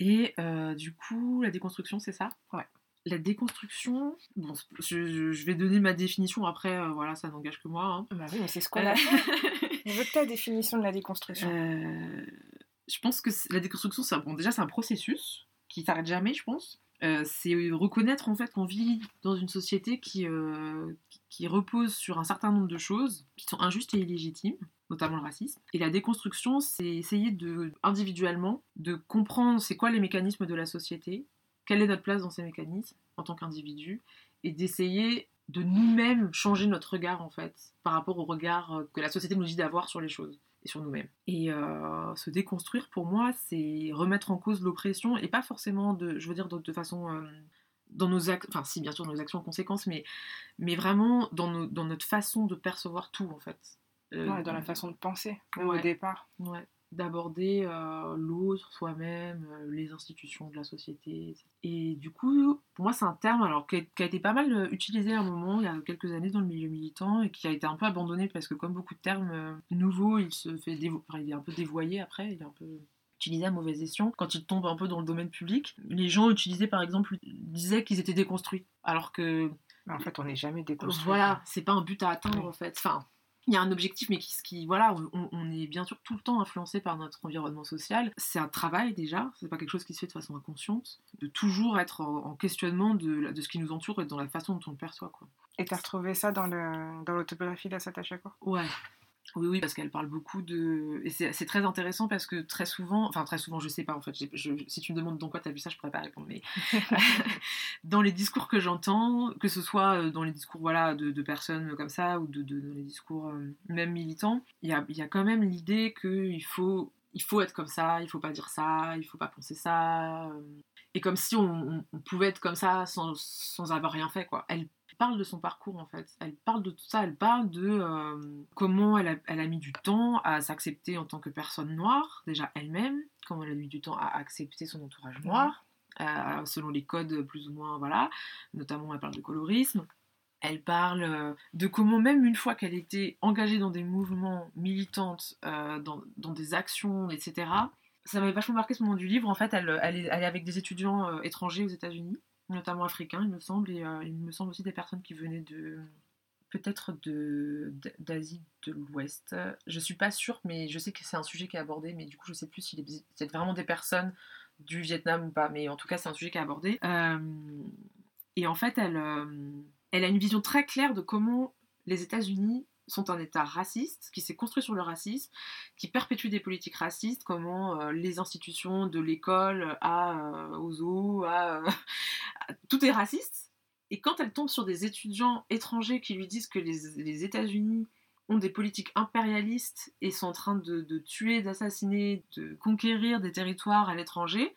Et euh, du coup, la déconstruction, c'est ça? Ouais. La déconstruction, bon, je, je, vais donner ma définition après, euh, voilà, ça n'engage que moi. Hein. Bah oui, mais c'est ce qu'on a Je veux ta définition de la déconstruction. Euh, je pense que la déconstruction, c'est bon, déjà c'est un processus qui s'arrête jamais, je pense. Euh, c'est reconnaître en fait qu'on vit dans une société qui, qui repose sur un certain nombre de choses qui sont injustes et illégitimes, notamment le racisme. Et la déconstruction, c'est essayer de individuellement de comprendre c'est quoi les mécanismes de la société, quelle est notre place dans ces mécanismes en tant qu'individu et d'essayer de nous-mêmes changer notre regard en fait par rapport au regard euh, que la société nous dit d'avoir sur les choses et sur nous-mêmes. Et euh, se déconstruire pour moi, c'est remettre en cause l'oppression et pas forcément de, je veux dire, de, façon euh, dans nos actes, enfin si bien sûr dans nos actions en conséquence, mais, mais vraiment dans, dans notre façon de percevoir tout en fait. dans la façon de penser au départ. Ouais d'aborder euh, l'autre, soi-même, euh, les institutions de la société. Et du coup, pour moi, c'est un terme alors, qui, a, été pas mal euh, utilisé à un moment, il y a quelques années, dans le milieu militant, et qui a été un peu abandonné parce que, comme beaucoup de termes nouveaux, il, se fait il est un peu dévoyé après, il est un peu utilisé à mauvaise escient. Quand il tombe un peu dans le domaine public, les gens utilisaient par exemple, disaient qu'ils étaient déconstruits, alors que... En fait, on n'est jamais déconstruit. Voilà, c'est pas un but à atteindre en fait. Enfin, il y a un objectif, mais qui, qui voilà, on, est bien sûr tout le temps influencé par notre environnement social. C'est un travail déjà, c'est pas quelque chose qui se fait de façon inconsciente, de toujours être en, questionnement de, de, ce qui nous entoure et dans la façon dont on le perçoit. Quoi. Et t'as retrouvé ça dans l'autobiographie dans d'Assata quoi? Ouais, oui, oui, parce qu'elle parle beaucoup de. Et c'est très intéressant parce que très souvent, enfin très souvent, je sais pas en fait, si tu me demandes dans quoi tu as vu ça, je pourrais pas répondre, mais (laughs) (laughs) dans les discours que j'entends, que ce soit euh, dans les discours voilà, de, personnes comme ça ou de, dans les discours euh, même militants, il y a, y a, quand même l'idée qu'il faut, il faut être comme ça, il faut pas dire ça, il faut pas penser ça. Euh, et comme si on, on pouvait être comme ça sans, sans avoir rien fait, quoi. Elle parle de son parcours en fait. Elle parle de tout ça, elle parle de euh, comment elle a, elle a, mis du temps à s'accepter en tant que personne noire, déjà elle-même, comment elle a mis du temps à accepter son entourage noir, euh, selon les codes plus ou moins, voilà. Notamment, elle parle de colorisme. Elle parle euh, de comment même une fois qu'elle était engagée dans des mouvements militantes, dans, dans, des actions, etc., ça m'avait vachement marqué ce moment du livre. En fait, elle, elle, est, elle est avec des étudiants étrangers aux États-Unis notamment africains, il me semble, et euh, il me semble aussi des personnes qui venaient de peut-être d'Asie de, l'Ouest. Je suis pas sûre, mais je sais que c'est un sujet qui est abordé, mais du coup je sais plus s'il c'est vraiment des personnes du Vietnam ou pas, mais en tout cas c'est un sujet qui est abordé. Euh, et en fait, elle, euh, elle a une vision très claire de comment les États-Unis sont un État raciste, qui s'est construit sur le racisme, qui perpétue des politiques racistes, comment euh, les institutions de l'école à, euh, aux eaux, à, tout est raciste. Et quand elle tombe sur des étudiants étrangers qui lui disent que les, États-Unis ont des politiques impérialistes et sont en train de, de tuer, d'assassiner, de conquérir des territoires à l'étranger,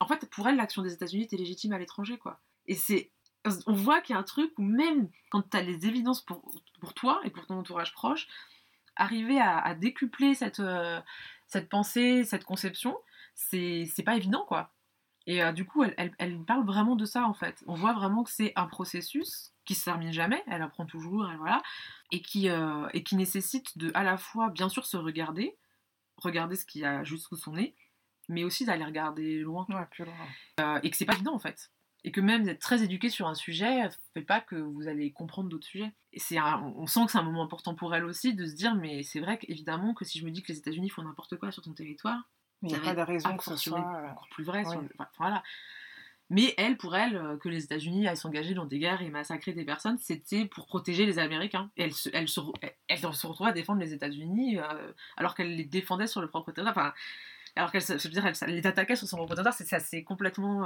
en fait, pour elle, l'action des États-Unis était légitime à l'étranger, quoi. Et c'est on voit qu'il y a un truc où même quand tu as les évidences pour, pour toi et pour ton entourage proche, arriver à, décupler cette, euh, cette pensée, cette conception, c'est pas évident quoi. Et euh, du coup, elle, elle, parle vraiment de ça en fait. On voit vraiment que c'est un processus qui se termine jamais, elle apprend toujours, et voilà, et qui, euh, et qui nécessite de à la fois bien sûr se regarder, regarder ce qu'il y a juste sous son nez, mais aussi d'aller regarder loin. Ouais, plus loin. et que c'est pas évident en fait et que même d'être très éduqué sur un sujet fait pas que vous allez comprendre d'autres sujets. Et c'est on sent que c'est un moment important pour elle aussi de se dire mais c'est vrai qu'évidemment que si je me dis que les États-Unis font n'importe quoi sur ton territoire, il n'y a pas de raison que ce soit euh, encore plus vrai. voilà. Mais elle, pour elle, euh, que les États-Unis aillent s'engager dans des guerres et massacrer des personnes, c'était pour protéger les Américains. Et elle se, elle se, elle, se retrouvait à défendre les États-Unis euh, alors qu'elle les défendait sur le propre territoire. Enfin, alors qu'elle, je veux dire, elle, les attaquait sur son propre territoire, c'est complètement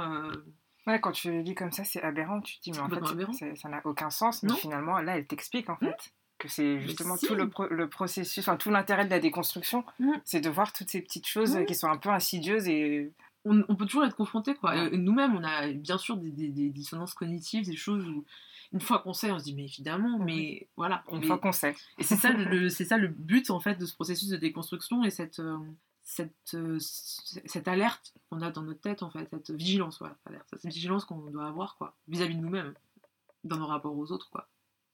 Ouais, quand tu lis comme ça, c'est aberrant. Tu te dis, mais en fait, ça n'a aucun sens. Mais finalement, là, elle t'explique, en fait, que c'est justement tout le, le, processus, enfin, tout l'intérêt de la déconstruction, mmh. c'est de voir toutes ces petites choses qui sont un peu insidieuses et. On, peut toujours être confronté, quoi. Nous-mêmes, on a bien sûr des, des, dissonances cognitives, des choses où une fois qu'on sait, on se dit mais évidemment, mais voilà. Une fois qu'on sait. Et c'est ça (laughs) le, c'est ça le but en fait de ce processus de déconstruction et cette euh, cette, euh, cette alerte qu'on a dans notre tête, en fait, cette vigilance, voilà, cette vigilance qu'on doit avoir, quoi, vis-à-vis de nous-mêmes, dans nos rapports aux autres, quoi,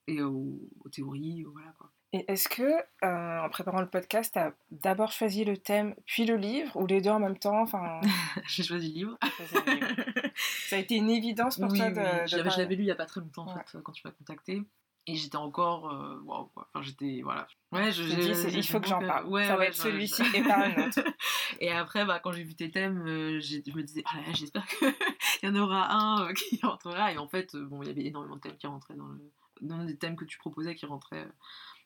et aux, théories, voilà, quoi. Et est-ce que, euh, en préparant le podcast, tu as d'abord choisi le thème, puis le livre, ou les deux en même temps enfin... (laughs) J'ai choisi le livre. (laughs) Ça a été une évidence pour toi de, oui. Je l'avais lu il n'y a pas très longtemps, en fait, quand tu m'as contacté. Et j'étais encore. Euh, waouh, quoi. Enfin, j'étais. Voilà. Ouais, je, dis, il faut que j'en parle. Ouais, ça va être celui-ci et pas un autre. (laughs) et après, bah, quand j'ai vu tes thèmes, euh, je me disais, oh j'espère qu'il (laughs) y en aura un (laughs) qui rentrera. Et en fait, bon, il y avait énormément de thèmes qui rentraient dans le. Dans les thèmes que tu proposais qui rentraient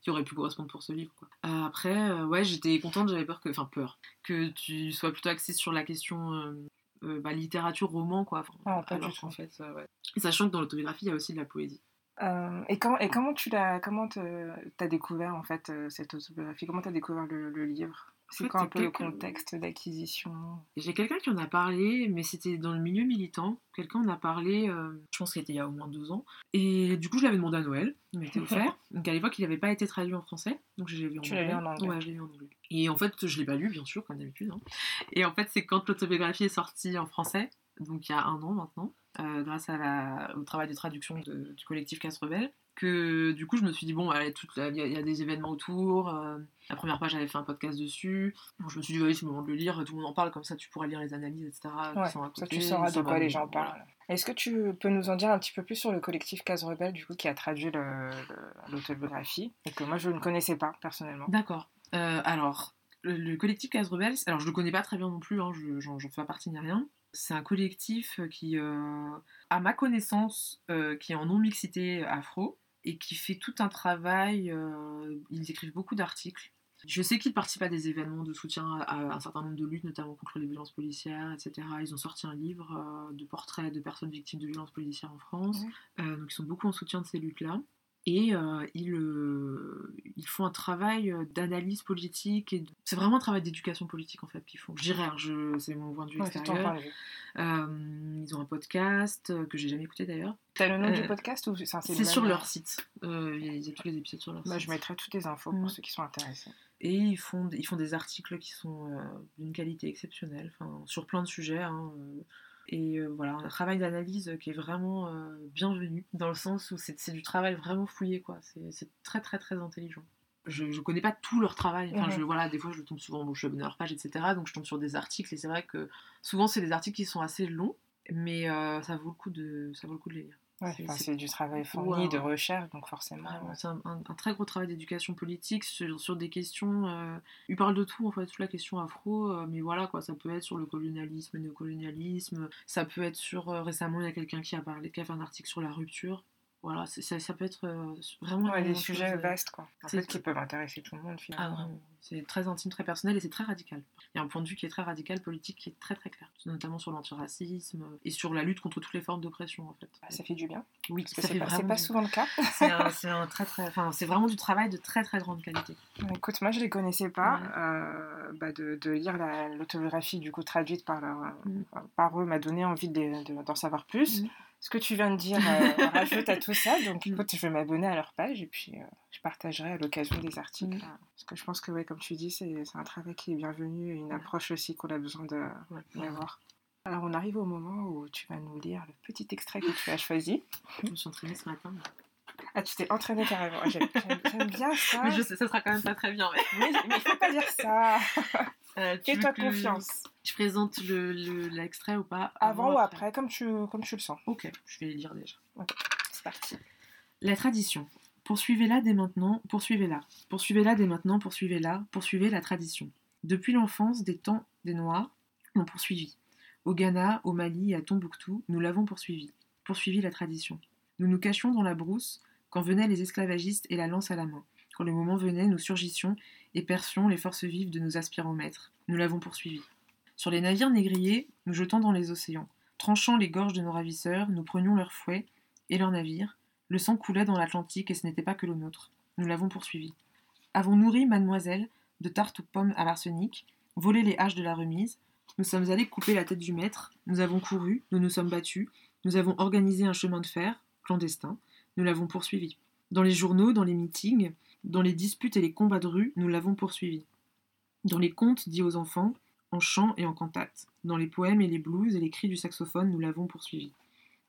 qui aurait pu correspondre pour ce livre. Quoi. Euh, après, euh, ouais, j'étais contente, j'avais peur que, enfin peur, que tu sois plutôt axée sur la question euh, bah, littérature, roman, quoi. Ah, pas du En fait, ouais. Sachant que dans l'autobiographie, il y a aussi de la poésie. Et, quand, et comment tu l'as, comment t'as découvert en fait cette autobiographie? Comment t'as découvert le livre? C'est quoi un peu le contexte d'acquisition? J'ai quelqu'un qui en a parlé, mais c'était dans le milieu militant. Quelqu'un en a parlé, euh, je pense qu'il était il y a au moins deux ans. Et du coup, je l'avais demandé à Noël, il m'était (laughs) offert. donc à l'époque, il n'avait pas été traduit en français, donc je l'ai vu en tu anglais. en anglais Ouais, je l'ai lu en anglais. Et en fait, je l'ai pas lu, bien sûr, comme d'habitude. Hein. Et en fait, c'est quand l'autobiographie est sortie en français, donc il y a un an maintenant, euh, grâce à la, au travail de traduction du collectif Casse Rebelle, que du coup je me suis dit bon il y, a des événements autour euh, la première page j'avais fait un podcast dessus. Je me suis dit oui c'est le moment de le lire tout le monde en parle comme ça tu pourras lire les analyses etc ça tu sauras de quoi les gens parlent. Est-ce que tu peux nous en dire un petit peu plus sur le collectif Case Rebelle du coup qui a traduit l'autobiographie et que moi je ne connaissais pas personnellement? D'accord. Euh, alors le, collectif Case Rebelle alors je le connais pas très bien non plus hein, j'en fais partie ni rien c'est un collectif qui, euh, à ma connaissance, qui est en non-mixité afro, et qui fait tout un travail. Euh, ils écrivent beaucoup d'articles. Je sais qu'ils participent à des événements de soutien à, un certain nombre de luttes, notamment contre les violences policières, etc. Ils ont sorti un livre euh, de portraits de personnes victimes de violences policières en France. Euh, donc ils sont beaucoup en soutien de ces luttes-là. Et ils, ils, font un travail d'analyse politique. et C'est vraiment un travail d'éducation politique en fait qu'ils font. Je dirais, c'est mon point de vue extérieur. ils ont un podcast que j'ai jamais écouté d'ailleurs, T'as le nom du euh, podcast ou c'est sur leur site euh, Il y, a tous les épisodes sur leur bah, site. Je mettrai toutes les infos pour mm. ceux qui sont intéressés. Et ils font, ils font des articles qui sont euh, d'une qualité exceptionnelle, sur plein de sujets. Hein, et voilà, un travail d'analyse qui est vraiment bienvenu, dans le sens où c'est du travail vraiment fouillé, quoi. C'est très très très intelligent. Je, ne connais pas tout leur travail. Enfin, je, voilà, des fois, je tombe souvent, bon, je suis leur page, etc. Donc, je tombe sur des articles. Et c'est vrai que souvent, c'est des articles qui sont assez longs, mais ça, vaut le coup de, ça vaut le coup de les lire. Ouais, c'est du travail fourni, de recherche, donc forcément. C'est un, très gros travail d'éducation politique sur, sur, des questions. Euh, il parle de tout, en fait, toute la question afro, euh, mais voilà, quoi, ça peut être sur le colonialisme, le néocolonialisme, ça peut être sur. Euh, récemment, il y a quelqu'un qui a parlé, qui a fait un article sur la rupture. Voilà, ça, ça, peut être euh, vraiment. des sujets vastes, quoi. En fait, qui peuvent intéresser tout le monde, finalement. Ah, c'est très intime, très personnel et c'est très radical. Il y a un point de vue qui est très radical, politique, qui est très très clair. Notamment sur l'antiracisme et sur la lutte contre toutes les formes d'oppression, en fait. Ah, ça fait du bien. Oui, c'est pas, pas, souvent le cas. c'est un, très très. Enfin, c'est vraiment du travail de très très grande qualité. Écoute, moi, je les connaissais pas. Euh, bah, de, de, lire l'autobiographie, du coup, traduite par, leur, mm. par eux, m'a donné envie d'en savoir plus. Mm ce que tu viens de dire euh, (laughs) rajoute à tout ça. Donc, mm. écoute, je vais m'abonner à leur page et puis euh, je partagerai à l'occasion des articles. Mm. Parce que je pense que, ouais, comme tu dis, c'est un travail qui est bienvenu et une approche aussi qu'on a besoin d'avoir. Alors, on arrive au moment où tu vas nous lire le petit extrait que tu as choisi. Je me suis entraînée ce matin. Ah, tu t'es entraînée carrément. J'aime bien ça. Mais je sais, ça sera quand même pas très bien. Mais il ne faut pas dire ça. (laughs) Euh, Fais-toi confiance. Je présente l'extrait le, ou pas? Avant, ou après, comme, tu, comme tu le sens. Ok, je vais lire déjà. Ok, c'est parti. La tradition. Poursuivez-la dès maintenant, poursuivez-la. Poursuivez-la dès maintenant, poursuivez-la, poursuivez la tradition. Depuis l'enfance des temps des Noirs, l'ont poursuivi. Au Ghana, au Mali et à Tombouctou, nous l'avons poursuivi. Poursuivi la tradition. Nous nous cachions dans la brousse quand venaient les esclavagistes et la lance à la main. Quand le moment venait, nous surgissions et percions les forces vives de nos aspirants maîtres. Nous l'avons poursuivi. Sur les navires négriers, nous jetant dans les océans. Tranchant les gorges de nos ravisseurs, nous prenions leurs fouets et leurs navires. Le sang coulait dans l'Atlantique et ce n'était pas que le nôtre. Nous l'avons poursuivi. Avons nourri mademoiselle de tarte aux pommes à l'arsenic, volé les haches de la remise. Nous sommes allés couper la tête du maître. Nous avons couru, nous nous sommes battus. Nous avons organisé un chemin de fer, clandestin. Nous l'avons poursuivi. Dans les journaux, dans les meetings, dans les disputes et les combats de rue, nous l'avons poursuivi. Dans les contes dits aux enfants, en chant et en cantate. Dans les poèmes et les blues et les cris du saxophone, nous l'avons poursuivi.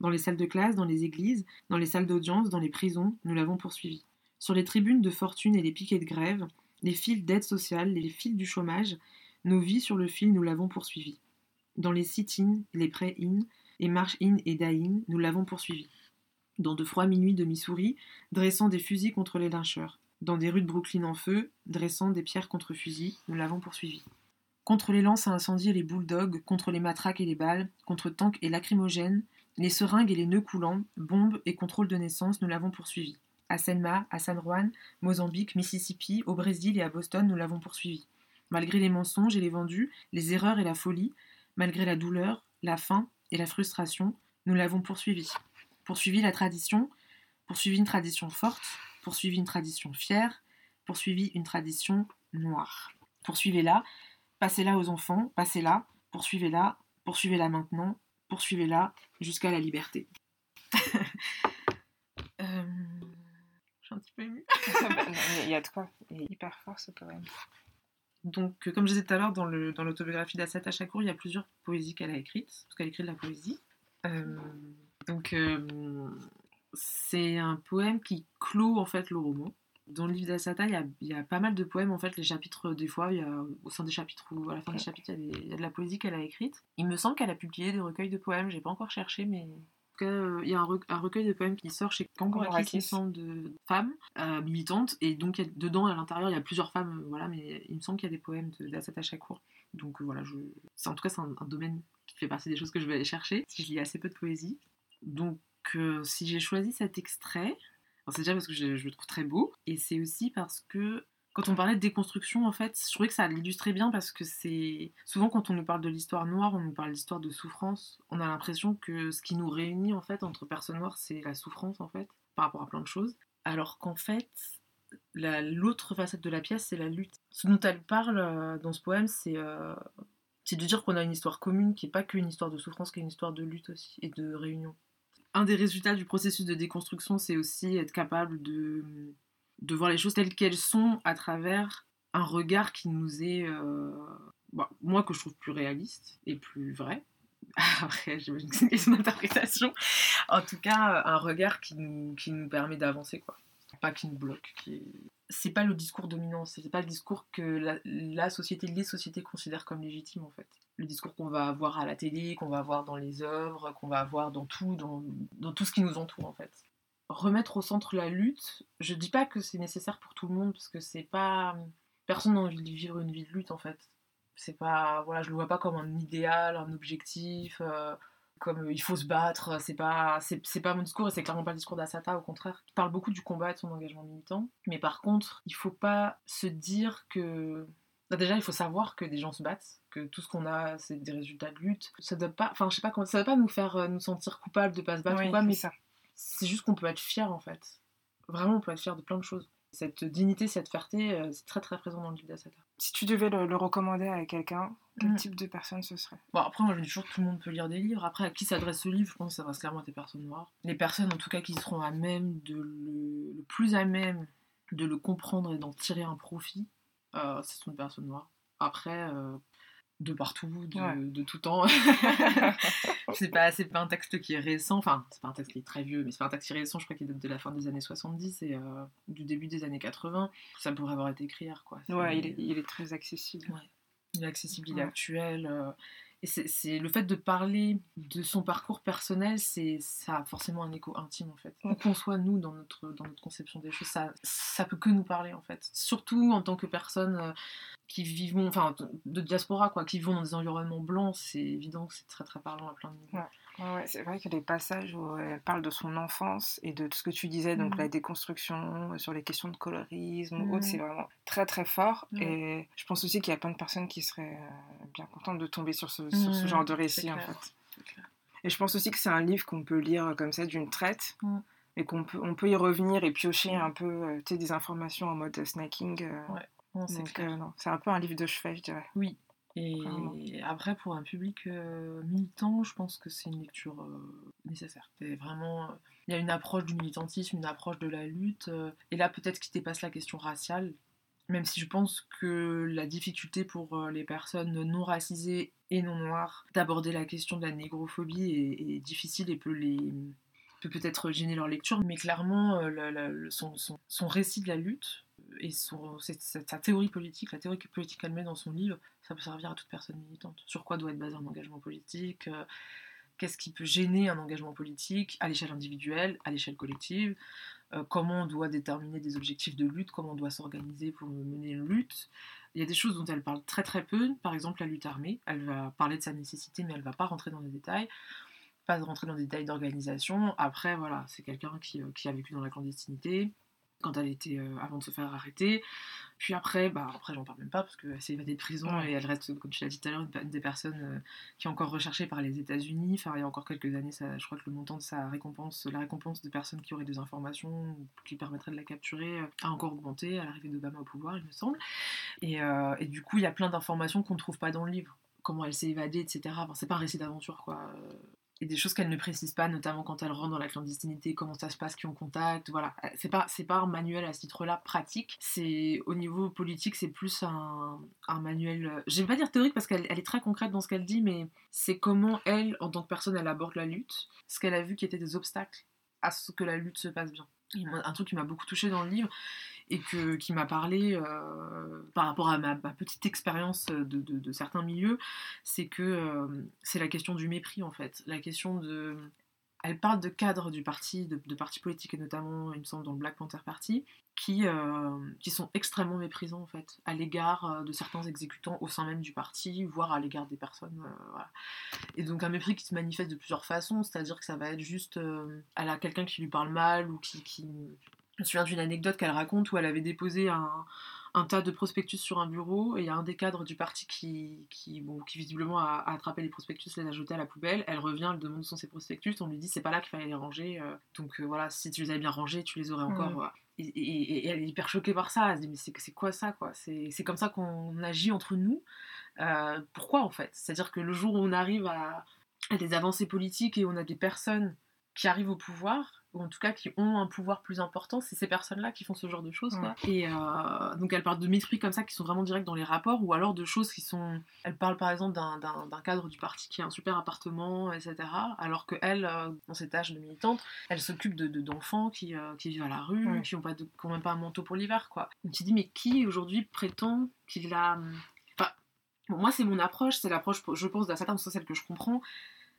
Dans les salles de classe, dans les églises, dans les salles d'audience, dans les prisons, nous l'avons poursuivi. Sur les tribunes de fortune et les piquets de grève, les fils d'aide sociale, les fils du chômage, nos vies sur le fil, nous l'avons poursuivi. Dans les sit-in, les pray-in, et march-in et die-in, nous l'avons poursuivi. Dans de froids minuits de Missouri, dressant des fusils contre les lyncheurs. Dans des rues de Brooklyn en feu, dressant des pierres contre fusils, nous l'avons poursuivi. Contre les lances à incendie et les bulldogs, contre les matraques et les balles, contre tanks et lacrymogènes, les seringues et les nœuds coulants, bombes et contrôle de naissance, nous l'avons poursuivi. À Selma, à San Juan, Mozambique, Mississippi, au Brésil et à Boston, nous l'avons poursuivi. Malgré les mensonges et les vendus, les erreurs et la folie, malgré la douleur, la faim et la frustration, nous l'avons poursuivi. Poursuivi la tradition, poursuivi une tradition forte, poursuivi une tradition fière, poursuivi une tradition noire. Poursuivez-la, passez-la aux enfants, passez-la, poursuivez-la, poursuivez-la maintenant, poursuivez-la jusqu'à la liberté. (laughs) euh un petit peu émue. (laughs) Il y a de quoi. Il est hyper fort ce poème. Donc, euh, comme je disais tout à l'heure, dans l'autobiographie dans d'Assata Chakour, il y a plusieurs poésies qu'elle a écrites, parce qu'elle écrit de la poésie. Euh, donc, euh, c'est un poème qui clôt en fait le roman. Dans le livre d'Assata, il, y, a, pas mal de poèmes. En fait, les chapitres, des fois, il y a, au sein des chapitres ou à la fin des chapitres, il y, a il y a de la poésie qu'elle a écrite. Il me semble qu'elle a publié des recueils de poèmes. J'ai pas encore cherché, mais euh, il y a un, recueil de poèmes qui sort chez Kangouraki, qui de femmes euh, militantes, et donc dedans, à l'intérieur, il y a plusieurs femmes, euh, voilà, mais il me semble qu'il y a des poèmes d'Asata Chakour. Donc voilà, je... en tout cas, c'est un, domaine qui fait partie des choses que je vais aller chercher, si je lis assez peu de poésie. Donc si j'ai choisi cet extrait, c'est déjà parce que je, le trouve très beau, et c'est aussi parce que quand on parlait de déconstruction, en fait, je trouvais que ça l'illustrait bien parce que c'est. Souvent, quand on nous parle de l'histoire noire, on nous parle d'histoire de souffrance. On a l'impression que ce qui nous réunit, en fait, entre personnes noires, c'est la souffrance, en fait, par rapport à plein de choses. Alors qu'en fait, l'autre facette de la pièce, c'est la lutte. Ce dont elle parle euh, dans ce poème, c'est. Euh, c'est de dire qu'on a une histoire commune qui n'est pas qu'une histoire de souffrance, qui est une histoire de lutte aussi et de réunion. Un des résultats du processus de déconstruction, c'est aussi être capable de voir les choses telles qu'elles sont à travers un regard qui nous est, euh, bah, moi que je trouve plus réaliste et plus vrai. (laughs) Après, j'imagine que c'est une question. En tout cas, un regard qui nous, qui nous permet d'avancer, quoi. Pas qui nous bloque. Qui... C'est pas le discours dominant, c'est pas le discours que la, société, les sociétés considèrent comme légitime, en fait. Le discours qu'on va avoir à la télé, qu'on va avoir dans les œuvres, qu'on va avoir dans tout, dans, dans tout ce qui nous entoure, en fait remettre au centre la lutte, je dis pas que c'est nécessaire pour tout le monde parce que c'est pas personne n'a envie de vivre une vie de lutte en fait. C'est pas voilà, je le vois pas comme un idéal, un objectif euh, comme euh, il faut se battre, c'est pas c'est pas mon discours et c'est clairement pas le discours d'Asata au contraire. Il parle beaucoup du combat et de son engagement militant, mais par contre, il faut pas se dire que bah, déjà, il faut savoir que des gens se battent, que tout ce qu'on a, c'est des résultats de lutte. Ça doit pas, enfin, je sais pas comment, ça doit pas nous faire euh, nous sentir coupables de pas se battre ou pas, mais ça c'est juste qu'on peut être fier en fait. Vraiment, on peut être fier de plein de choses. Cette dignité, cette fierté, euh, c'est très très présent dans le livre d'Asata. Si tu devais le, recommander à quelqu'un, quel mm. type de personne ce serait? Bon, après, moi je dis toujours que tout le monde peut lire des livres. Après, à qui s'adresse ce livre Je pense que ça s'adresse clairement à des personnes noires. Les personnes, en tout cas, qui seront à même de le, le plus à même de le comprendre et d'en tirer un profit, euh, ce sont des personnes noires. Après, euh, de partout, de, tout temps. (laughs) c'est pas, pas un texte qui est récent, enfin, c'est pas un texte qui est très vieux, mais c'est pas un texte qui est récent, je crois qu'il date de la fin des années 70 et euh, du début des années 80. Ça pourrait avoir été écrit hier, quoi. Ouais, il est, il est, très accessible. Il est accessible, il est actuel. Euh, et c'est le fait de parler de son parcours personnel, c'est ça a forcément un écho intime en fait. Où qu'on soit nous dans notre, dans notre conception des choses, ça, ça peut que nous parler en fait. Surtout en tant que personne euh, qui vivons, enfin de diaspora quoi, qui vivons dans des environnements blancs, c'est évident que c'est très très parlant à plein de niveaux. Ouais, c'est vrai que les passages où elle parle de son enfance et de tout ce que tu disais, donc mmh. la déconstruction sur les questions de colorisme ou autre, c'est mmh. vraiment très très fort. Et je pense aussi qu'il y a plein de personnes qui seraient euh, bien contentes de tomber sur ce, sur ce mmh, genre de récit en fait. Et je pense aussi que c'est un livre qu'on peut lire comme ça d'une traite et qu'on peut, on peut y revenir et piocher un peu euh, des informations en mode snacking. Euh. Ouais, c'est un peu un livre de chevet, je dirais. Oui, et après, pour un public militant, je pense que c'est une lecture nécessaire. Vraiment. Il y a une approche du militantisme, une approche de la lutte. Et là, peut-être qu'il dépasse la question raciale, même si je pense que la difficulté pour les personnes non racisées et non noires d'aborder la question de la négrophobie est, difficile et peut les, peut peut-être gêner leur lecture, mais clairement, son, son, récit de la lutte et sa théorie politique, la théorie politique qu'elle met dans son livre, ça peut servir à toute personne militante. Sur quoi doit être basé un engagement politique Qu'est-ce qui peut gêner un engagement politique à l'échelle individuelle, à l'échelle collective Comment on doit déterminer des objectifs de lutte Comment on doit s'organiser pour mener une lutte il y a des choses dont elle parle très très peu, par exemple la lutte armée. Elle va parler de sa nécessité, mais elle va pas rentrer dans les détails. Pas rentrer dans des détails d'organisation. Après, voilà, c'est quelqu'un qui, euh, qui, a vécu dans la clandestinité, quand elle était euh, avant de se faire arrêter. Puis après, bah après j'en parle même pas parce qu'elle s'est évadée de prison et elle reste, comme tu l'as dit tout à l'heure, une, des personnes euh, qui est encore recherchée par les États-Unis. Enfin, il y a encore quelques années, ça, je crois que le montant de sa récompense, la récompense de personnes qui auraient des informations qui permettraient de la capturer, euh, a encore augmenté à l'arrivée d'Obama au pouvoir, il me semble. Et, et du coup, il y a plein d'informations qu'on ne trouve pas dans le livre comment elle s'est évadée, etc. Enfin, c'est pas un récit d'aventure, quoi et des choses qu'elle ne précise pas, notamment quand elle rentre dans la clandestinité, comment ça se passe, qui ont contact, voilà. C'est pas, c'est pas un manuel à ce titre-là pratique, c'est au niveau politique, c'est plus un, manuel, euh, je vais pas dire théorique parce qu'elle elle est très concrète dans ce qu'elle dit, mais c'est comment elle, en tant que personne, elle aborde la lutte, ce qu'elle a vu qui étaient des obstacles à ce que la lutte se passe bien. un truc qui m'a beaucoup touché dans le livre, et qui m'a parlé euh, par rapport à ma, petite expérience de, certains milieux, c'est que euh, c'est la question du mépris en fait. La question de. Elle parle de cadres du parti, de, partis politiques et notamment, il me semble, dans le Black Panther Party, qui, euh, qui sont extrêmement méprisants en fait, à l'égard de certains exécutants au sein même du parti, voire à l'égard des personnes. Et donc un mépris qui se manifeste de plusieurs façons, c'est-à-dire que ça va être juste, a quelqu'un qui lui parle mal ou qui, je me souviens d'une anecdote qu'elle raconte où elle avait déposé un, tas de prospectus sur un bureau et il y a un des cadres du parti qui, qui, bon, qui visiblement a, attrapé les prospectus, les a jetés à la poubelle. Elle revient, elle demande où sont ses prospectus, on lui dit c'est pas là qu'il fallait les ranger. Euh. donc euh, voilà, si tu les avais bien rangés, tu les aurais encore. Et, elle est hyper choquée par ça. Elle se dit mais c'est quoi ça quoi? C'est comme ça qu'on agit entre nous. Euh, pourquoi en fait? C'est-à-dire que le jour où on arrive à, à des avancées politiques et on a des personnes qui arrivent au pouvoir, ou en tout cas qui ont un pouvoir plus important, c'est ces personnes-là qui font ce genre de choses. Quoi. Et euh, donc elle parle de mépris comme ça qui sont vraiment directs dans les rapports, ou alors de choses qui sont. Elle parle par exemple d'un cadre du parti qui a un super appartement, etc. Alors que elle, euh, dans cet âge de militante, elle s'occupe de d'enfants qui, euh, qui, vivent à la rue, qui n'ont pas de, même pas un manteau pour l'hiver. quoi. Donc tu dis, mais qui aujourd'hui prétend qu'il a. Enfin, moi c'est mon approche, c'est l'approche, je pense, d'un certain sens, celle que je comprends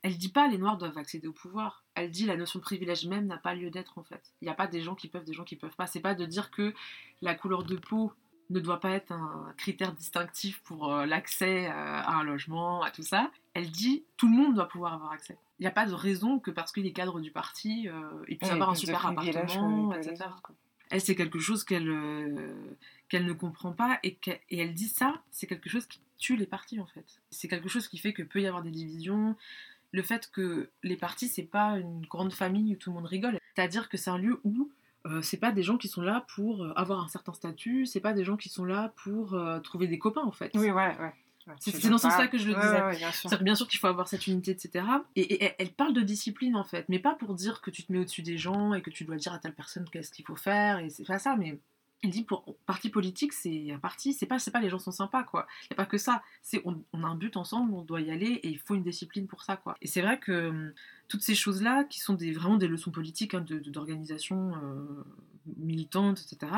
elle dit pas les noirs doivent accéder au pouvoir. Elle dit la notion de privilège même n'a pas lieu d'être en fait. Il n'y a pas des gens qui peuvent, des gens qui peuvent pas. C'est pas de dire que la couleur de peau ne doit pas être un critère distinctif pour euh, l'accès euh, à un logement, à tout ça. Elle dit tout le monde doit pouvoir avoir accès. Il n'y a pas de raison que parce qu'il est cadre du parti, euh, il puisse avoir un super appartement, etc. Elle, c'est quelque chose qu'elle qu'elle ne comprend pas et, et elle dit ça, c'est quelque chose qui tue les partis en fait. C'est quelque chose qui fait que peut y avoir des divisions, le fait que les partis, c'est pas une grande famille où tout le monde rigole. C'est-à-dire que c'est un lieu où euh, c'est pas des gens qui sont là pour euh, avoir un certain statut, c'est pas des gens qui sont là pour euh, trouver des copains en fait. Oui, ouais, ouais. c'est dans ce sens-là que je le disais. bien, sûr. bien sûr qu'il faut avoir cette unité, etc. Et, elle parle de discipline en fait, mais pas pour dire que tu te mets au-dessus des gens et que tu dois dire à telle personne qu'est-ce qu'il faut faire, et c'est pas ça, mais elle dit pour parti politique, c'est un parti, c'est pas, c'est pas les gens sont sympas quoi. Il y a pas que ça. C'est on, a un but ensemble, on doit y aller et il faut une discipline pour ça quoi. Et c'est vrai que hum, toutes ces choses là, qui sont des, vraiment des leçons politiques hein, d'organisation euh, militante, etc.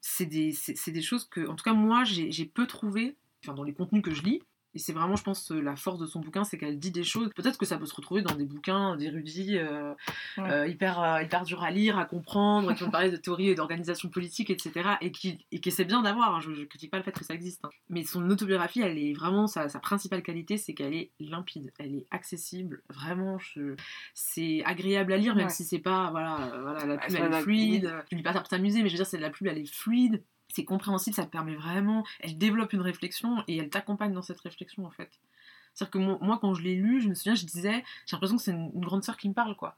C'est des, c'est, des choses que, en tout cas moi, j'ai peu trouvé, dans les contenus que je lis, et c'est vraiment, je pense, la force de son bouquin, c'est qu'elle dit des choses. Peut-être que ça peut se retrouver dans des bouquins d'érudits euh, euh, hyper, euh, hyper durs à lire, à comprendre, qui vont parler de théorie et d'organisation politique, etc. Et qui, et qui c'est bien d'avoir. Hein, je, ne critique pas le fait que ça existe. Hein. Mais son autobiographie, elle est vraiment sa, sa principale qualité, c'est qu'elle est limpide, elle est accessible. Vraiment, c'est agréable à lire, même si c'est pas voilà, voilà la plume elle est fluide. Tu lis pas ça pour t'amuser, mais je veux dire, c'est la plume elle est fluide c'est compréhensible, ça te permet vraiment, elle développe une réflexion et elle t'accompagne dans cette réflexion en fait. C'est-à-dire que moi, quand je l'ai lu, je me souviens, je disais, j'ai l'impression que c'est une, grande sœur qui me parle quoi.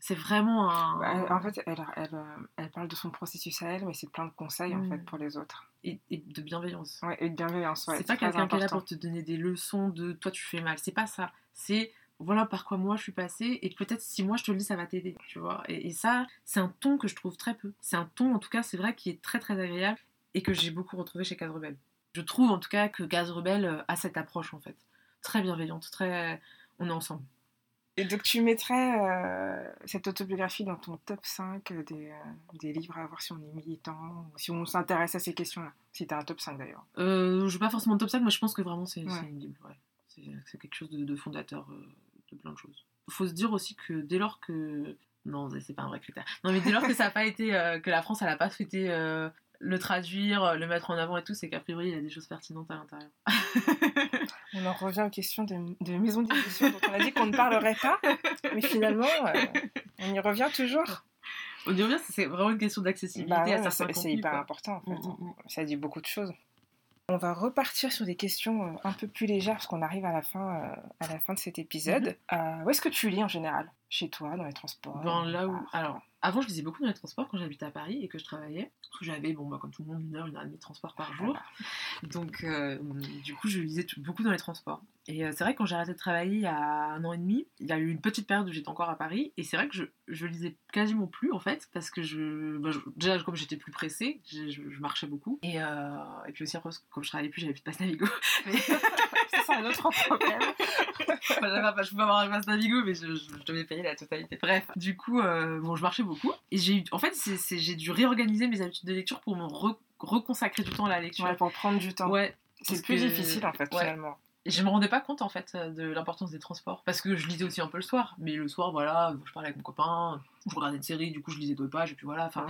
C'est vraiment un. Bah, en fait, elle, elle, elle, parle de son processus à elle, mais c'est plein de conseils en fait mm. pour les autres. Et, de bienveillance. Ouais, et de bienveillance, ouais. C'est pas quelqu'un qui est là pour te donner des leçons de toi tu fais mal. C'est pas ça. C'est voilà par quoi moi je suis passée et peut-être si moi je te le dis ça va t'aider tu vois et, ça c'est un ton que je trouve très peu c'est un ton en tout cas c'est vrai qui est très très agréable et que j'ai beaucoup retrouvé chez Case Rebelle je trouve en tout cas que Case Rebelle euh, a cette approche en fait très bienveillante très on est ensemble Et donc tu mettrais euh, cette autobiographie dans ton top 5 des, euh, des, livres à voir si on est militant, si on s'intéresse à ces questions-là. Si tu as un top 5 d'ailleurs. Euh, je veux pas forcément top 5, mais je pense que vraiment c'est une Bible. C'est quelque chose de, fondateur de plein de choses. Il faut se dire aussi que dès lors que... Non, c'est pas un vrai critère. Non, mais dès lors que ça n'a pas été... que la France, elle n'a pas souhaité le traduire, le mettre en avant et tout, c'est qu'a priori, il y a des choses pertinentes à l'intérieur. (laughs) on en revient aux questions de, de maison d'édition dont on a dit qu'on ne parlerait pas, mais finalement, euh, on y revient toujours. On y revient, c'est vraiment une question d'accessibilité bah C'est hyper important, en fait. Mm, mm, mm. Ça dit beaucoup de choses. On va repartir sur des questions euh, un peu plus légères parce qu'on arrive à la fin, euh, à la fin de cet épisode. Mm-hmm. où est-ce que tu lis en général? Chez toi, dans les transports ben, là où... Alors, avant, je lisais beaucoup dans les transports quand j'habitais à Paris et que je travaillais. Parce que j'avais, bon, bah, comme tout le monde, une heure, une heure et demie de transport par jour. Donc, euh, du coup, je lisais beaucoup dans les transports. Et euh, c'est vrai que quand j'ai arrêté de travailler il y a un an et demi, il y a eu une petite période où j'étais encore à Paris. Et c'est vrai que je, je lisais quasiment plus, en fait, parce que je, bah, déjà, comme j'étais plus pressée, je, marchais beaucoup. Et, euh, et puis aussi, comme je travaillais plus, j'avais plus de passe Navigo. (laughs) Mais... c'est un autre problème. je pouvais avoir un passe Navigo, mais je, devais payer la totalité. Bref, du coup, bon, je marchais beaucoup et j'ai eu, en fait, j'ai dû réorganiser mes habitudes de lecture pour me reconsacrer du temps à la lecture. Ouais, pour prendre du temps. Ouais. C'est plus difficile en fait, finalement. Je me rendais pas compte en fait de l'importance des transports parce que je lisais aussi un peu le soir. Mais le soir, voilà, je parlais avec mon copain, je regardais une série, du coup je lisais deux pages et puis voilà. Enfin.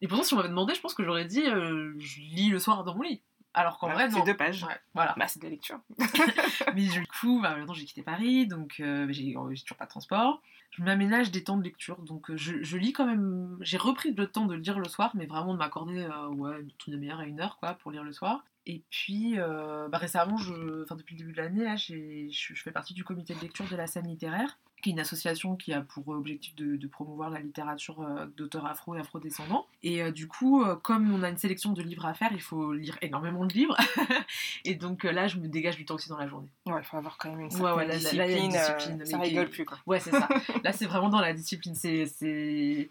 Et pourtant, si on m'avait demandé, je pense que j'aurais dit, euh, je lis le soir dans mon lit. Alors qu'en vrai, c'est deux pages. voilà. Bah, c'est de la lecture. (laughs) (laughs) mais du coup, bah, maintenant j'ai quitté Paris, donc euh, j'ai toujours pas de transport je m'aménage des temps de lecture. Donc euh, je, lis quand même. J'ai repris le temps de lire le soir, mais vraiment de m'accorder euh, ouais, une demi-heure à une heure quoi, pour lire le soir. Et puis euh, bah, récemment, je, depuis le début de l'année, je, je fais partie du comité de lecture de la scène littéraire qui est une association qui a pour objectif de, promouvoir la littérature euh, d'auteurs afro et afrodescendants. Et euh, du coup, euh, comme on a une sélection de livres à faire, il faut lire énormément de livres. (laughs) et donc là, je me dégage du temps aussi dans la journée. Ouais, il faut avoir quand même une certaine ouais, discipline. discipline ça rigole plus, quoi. Ouais, c'est ça. (laughs) là, c'est vraiment dans la discipline. C'est,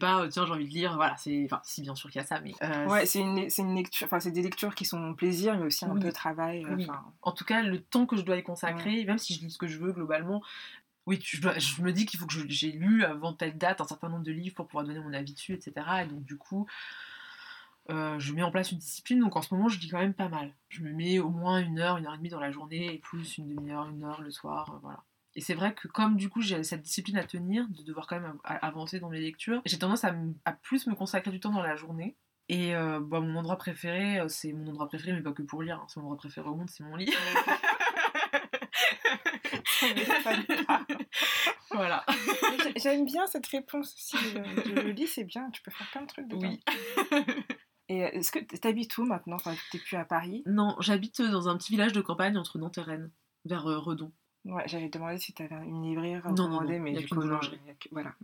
pas, tiens, j'ai envie de lire. Voilà, c'est, enfin, si bien sûr qu'il y a ça, mais. ouais, c'est une, c'est une lecture, enfin, c'est des lectures qui sont plaisir, mais aussi un peu travail. En tout cas, le temps que je dois y consacrer, même si je lis ce que je veux globalement, oui, je, me dis qu'il faut que j'ai lu avant telle date un certain nombre de livres pour pouvoir donner mon avis dessus, etc. Et donc, du coup, euh, je mets en place une discipline. Donc, en ce moment, je lis quand même pas mal. Je me mets au moins une heure, une heure et demie dans la journée, et plus une demi-heure, une heure le soir. Euh, voilà. Et c'est vrai que comme du coup j'ai cette discipline à tenir, de devoir quand même avancer dans mes lectures, j'ai tendance à, plus me consacrer du temps dans la journée. Et euh, bah, mon endroit préféré, c'est mon endroit préféré, mais pas que pour lire. Hein. C'est mon endroit préféré au monde, c'est mon lit. (laughs) (laughs) voilà. J'aime bien cette réponse Si Je, le lis, c'est bien. Tu peux faire plein de trucs dedans. Oui. (laughs) Et est-ce que tu habites où maintenant? Tu n'es plus à Paris? Non, j'habite dans un petit village de campagne entre Nantes et Rennes, vers euh, Redon. Ouais, j'avais demandé si tu avais une librairie à non, non, non, mais il y a du coup, boulangerie. Voilà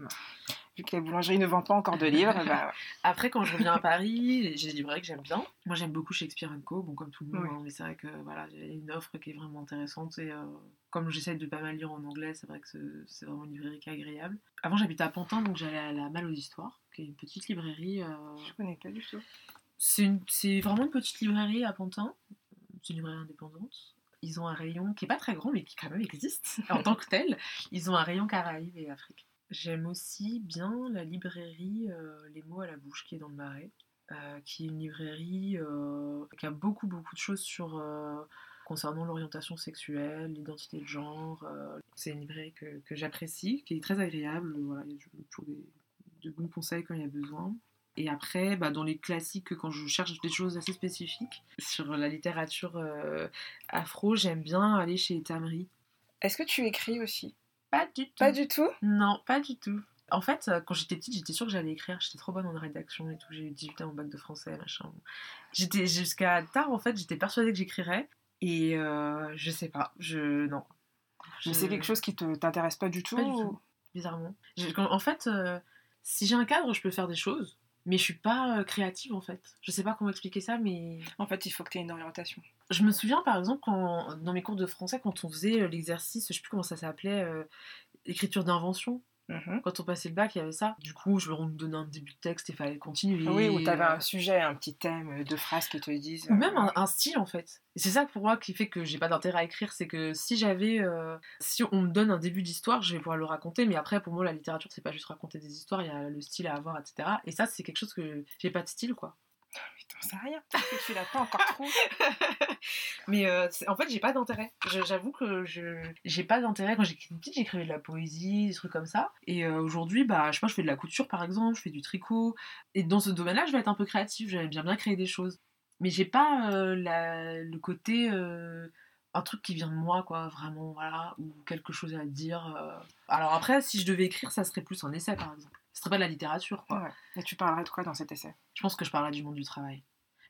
vu que la boulangerie ne vend pas encore de livres. bah... (laughs) Après, quand je reviens à Paris, j'ai des librairies que j'aime bien. Moi, j'aime beaucoup Shakespeare Co, bon, comme tout le monde, hein, mais c'est vrai que voilà, j'ai une offre qui est vraiment intéressante et euh, comme j'essaie de pas mal lire en anglais, c'est vrai que c'est vraiment une librairie qui est agréable. Avant, j'habitais à Pantin, donc j'allais à la Mal aux Histoires, qui est une petite librairie. Euh... Je connais pas du tout. C'est vraiment une petite librairie à Pantin. C'est une librairie indépendante ils ont un rayon qui est pas très grand mais qui quand même existe (laughs) en tant que tel. Ils ont un rayon Caraïbes et Afrique. J'aime aussi bien la librairie euh, Les mots à la bouche qui est dans le Marais, euh, qui est une librairie euh, qui a beaucoup beaucoup de choses sur concernant l'orientation sexuelle, l'identité de genre. c'est une librairie que, que j'apprécie, qui est très agréable. Voilà, il y a toujours des, de bons conseils quand il y a besoin. Et après, bah, dans les classiques, quand je cherche des choses assez spécifiques sur la littérature afro, j'aime bien aller chez Tamri. Est-ce que tu écris aussi? Pas du tout. Pas du tout Non, pas du tout. En fait, euh, quand j'étais petite, j'étais sûre que j'allais écrire. J'étais trop bonne en rédaction et tout. J'ai eu 18 ans au bac de français, machin. J'étais jusqu'à tard, en fait, j'étais persuadée que j'écrirais. Et euh, je sais pas, je. Non. Mais c'est quelque chose qui te t'intéresse pas du tout Pas du tout, bizarrement. En fait, euh, si j'ai un cadre, je peux faire des choses. Mais je suis pas créative en fait. Je sais pas comment expliquer ça, mais. En fait, il faut que tu aies une orientation. Je me souviens par exemple dans mes cours de français, quand on faisait l'exercice, je sais plus comment ça s'appelait, écriture d'invention. Mhm. Quand on passait le bac, il y avait ça. Du coup, je me donnais un début de texte et il fallait continuer. Oui, ou tu avais un sujet, un petit thème, deux phrases qui te disent. Ou même un, style en fait. c'est ça pour moi qui fait que j'ai pas d'intérêt à écrire, c'est que si j'avais, si on me donne un début d'histoire, je vais pouvoir le raconter. Mais après, pour moi, la littérature, c'est pas juste raconter des histoires, il y a le style à avoir, etc. Et ça, c'est quelque chose que j'ai pas de style, quoi. T'en sais rien, parce que tu l'as pas encore trouvé. (laughs) mais euh, en fait, j'ai pas d'intérêt. J'avoue que je j'ai pas d'intérêt. Quand j'étais petite, j'écrivais de la poésie, des trucs comme ça. Et euh, aujourd'hui, bah, je sais pas, je fais de la couture par exemple, je fais du tricot. Et dans ce domaine-là, je vais être un peu créative. J'aime bien bien créer des choses. Mais j'ai pas euh, la, le côté un truc qui vient de moi, quoi, vraiment, voilà, ou quelque chose à dire. Alors après, si je devais écrire, ça serait plus un essai, par exemple ce serait pas de la littérature, quoi. Et tu parlerais de quoi dans cet essai? Je pense que je parlerais du monde du travail.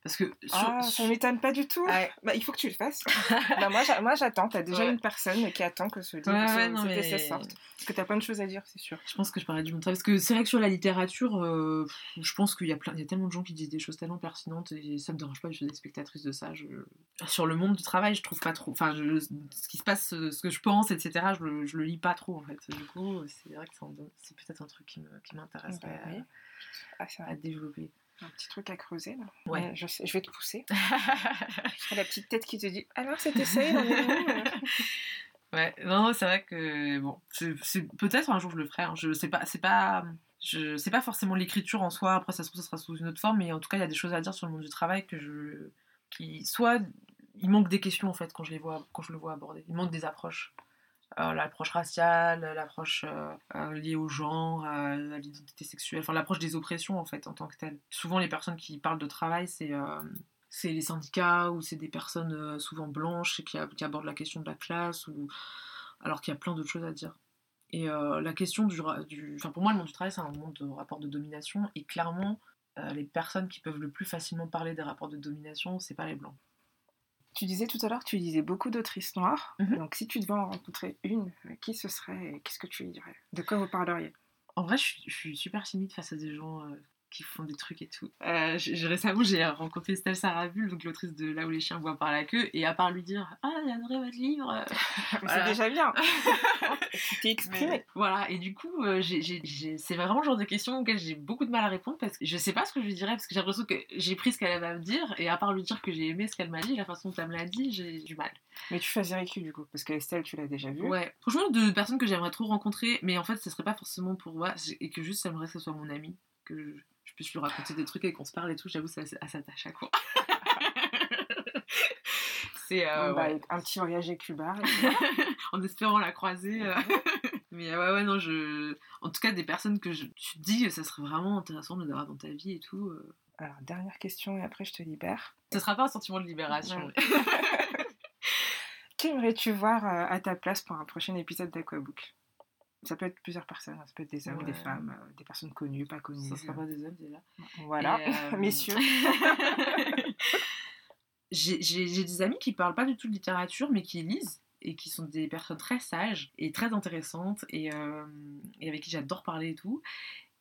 Parce que ah, ça m'étonne pas du tout. Bah, il faut que tu le fasses. (laughs) bah, moi, j'attends. T'as déjà une personne qui attend que ce, livre, essai sorte. Parce que t'as plein de choses à dire, c'est sûr. Je pense que je parlerais du travail. Parce que c'est vrai que sur la littérature, euh, je pense qu'il y, a plein... y a tellement de gens qui disent des choses tellement pertinentes et ça me dérange pas. Je suis des spectatrices de ça. Je... Sur le monde du travail, je trouve pas trop. Enfin, ce qui se passe, ce que je pense, etc., je le, je le lis pas trop en fait. Du coup, c'est vrai que c'est peut-être un truc qui m'intéresse qui à... Ah, à développer un petit truc à creuser là. Ouais. je, je, vais te pousser. (laughs) la petite tête qui te dit alors c'était ça (laughs) Ouais, non, c'est vrai que bon, peut-être un jour je le ferai. Hein. Je sais pas, c'est pas, je sais pas forcément l'écriture en soi. Après, ça se trouve, ça sera sous une autre forme, mais en tout cas, il y a des choses à dire sur le monde du travail que je, qui soit, il manque des questions en fait quand je les vois, quand je le vois aborder. Il manque des approches. Euh, l'approche raciale, l'approche euh, euh, liée au genre, à l'identité sexuelle, enfin l'approche des oppressions en fait en tant que telle. Souvent les personnes qui parlent de travail, c'est c'est les syndicats ou c'est des personnes souvent blanches qui, abordent la question de la classe ou alors qu'il y a plein d'autres choses à dire. Et la question du, du, enfin pour moi le monde du travail c'est un monde de rapport de domination et clairement les personnes qui peuvent le plus facilement parler des rapports de domination c'est pas les blancs. Tu disais tout à l'heure que tu lisais beaucoup d'autrices noires. Mhm. Donc, si tu devais en rencontrer une, qui ce serait Qu'est-ce que tu lui dirais? De quoi vous parleriez? En vrai, je suis, super timide face à des gens euh, qui font des trucs et tout. Euh, récemment, j'ai rencontré Estelle Sarabul, donc l'autrice de Là où les chiens boivent par la queue, et à part lui dire Ah, j'ai adoré votre livre (laughs) C'est déjà bien (laughs) Tu t'es exprimé Voilà, et du coup, euh, c'est vraiment le genre de questions auxquelles j'ai beaucoup de mal à répondre parce que je sais pas ce que je lui dirais, parce que j'ai l'impression que j'ai pris ce qu'elle va me dire, et à part lui dire que j'ai aimé ce qu'elle m'a dit, la façon dont elle me l'a dit, j'ai du mal. Mais tu choisirais qui du coup? Parce qu'Estelle, tu l'as déjà vue. Ouais, franchement, de personnes que j'aimerais trop rencontrer, mais en fait, ce serait pas forcément pour moi, et que juste j'aimerais que ce soit mon ami, que je je puisse lui raconter des trucs et qu'on se parle et tout, j'avoue, ça, ça s'attache à quoi? (laughs) c'est euh, bah, un petit voyage à Cuba. (laughs) en espérant la croiser. Euh. (laughs) Mais euh, ouais, ouais, non, je. En tout cas, des personnes que je... tu te dis, ça serait vraiment intéressant de les avoir dans ta vie et tout. Alors, dernière question et après je te libère. Ce sera pas un sentiment de libération. Qu'aimerais-tu voir à ta place pour un prochain épisode d'Aquabook? Ça peut être plusieurs personnes, hein. ça peut être des hommes, des femmes, euh, des personnes connues, pas connues. Ça sera pas des hommes déjà. Voilà, (laughs) euh, messieurs. (laughs) j'ai des amis qui parlent pas du tout de littérature, mais qui lisent et qui sont des personnes très sages et très intéressantes et, euh, et avec qui j'adore parler et tout.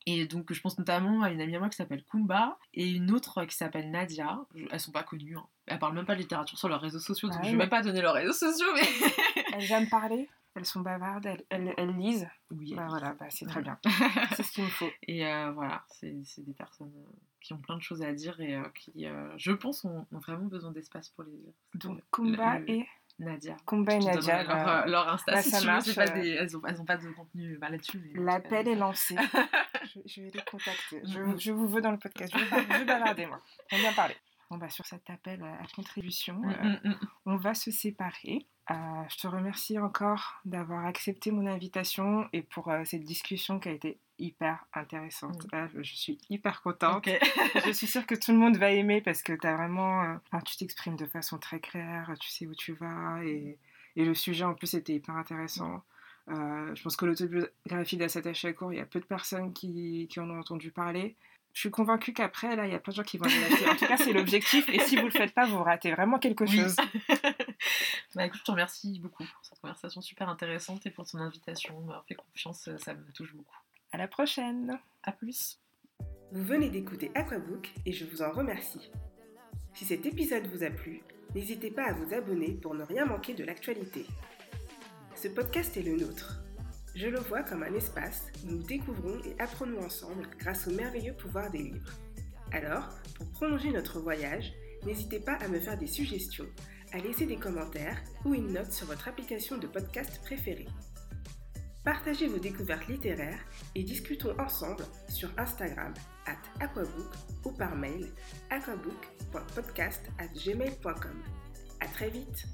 Et donc, je pense notamment à une amie à moi qui s'appelle Kumba et une autre qui s'appelle Nadia. Elles sont pas connues. Hein. Elles parlent même pas de littérature sur leurs réseaux sociaux, donc ah je vais même pas donner leurs réseaux sociaux. Mais... (laughs) Elles aiment parler elles sont bavardes, elles, elles, lisent. Oui. Bah, voilà, bah, c'est très bien. (laughs) c'est ce qu'il me faut. Et euh, voilà, c'est des personnes euh, qui ont plein de choses à dire et euh, qui, je pense, ont, vraiment besoin d'espace pour les dire. Donc, Kumba et Nadia. Kumba et Nadia. Leur, bah, leur, Insta, bah, si marche, pas des, elles n'ont pas de contenu là-dessus. L'appel est lancé. (laughs) je, vais les contacter. Je, je, vous veux dans le podcast. Je vais, bavarder, moi. On vient parler. Bon, bah, sur cet appel à contribution, mm, mm, mm. on va se séparer. Euh, je te remercie encore d'avoir accepté mon invitation et pour euh, cette discussion qui a été hyper intéressante. Je suis hyper contente. (laughs) je suis sûre que tout le monde va aimer parce que as vraiment, euh, tu t'exprimes de façon très claire, tu sais où tu vas et, et le sujet en plus était hyper intéressant. je pense que l'autobiographie d'Assata court, il y a peu de personnes qui, qui en ont entendu parler je suis convaincue qu'après, là, il y a plein de gens qui vont aller lâcher. En tout cas, c'est l'objectif. Et si vous le faites pas, vous ratez vraiment quelque chose. (laughs) bah, écoute, je te remercie beaucoup pour cette conversation super intéressante et pour ton invitation. Fait confiance, ça me touche beaucoup. À la prochaine. À plus. Vous venez d'écouter Aquabook et je vous en remercie. Si cet épisode vous a plu, n'hésitez pas à vous abonner pour ne rien manquer de l'actualité. Ce podcast est le nôtre. Je le vois comme un espace où nous découvrons et apprenons ensemble grâce au merveilleux pouvoir des livres. Alors, pour prolonger notre voyage, n'hésitez pas à me faire des suggestions, à laisser des commentaires ou une note sur votre application de podcast préférée. Partagez vos découvertes littéraires et discutons ensemble sur Instagram at aquabook ou par mail aquabook.podcast at gmail.com. À très vite!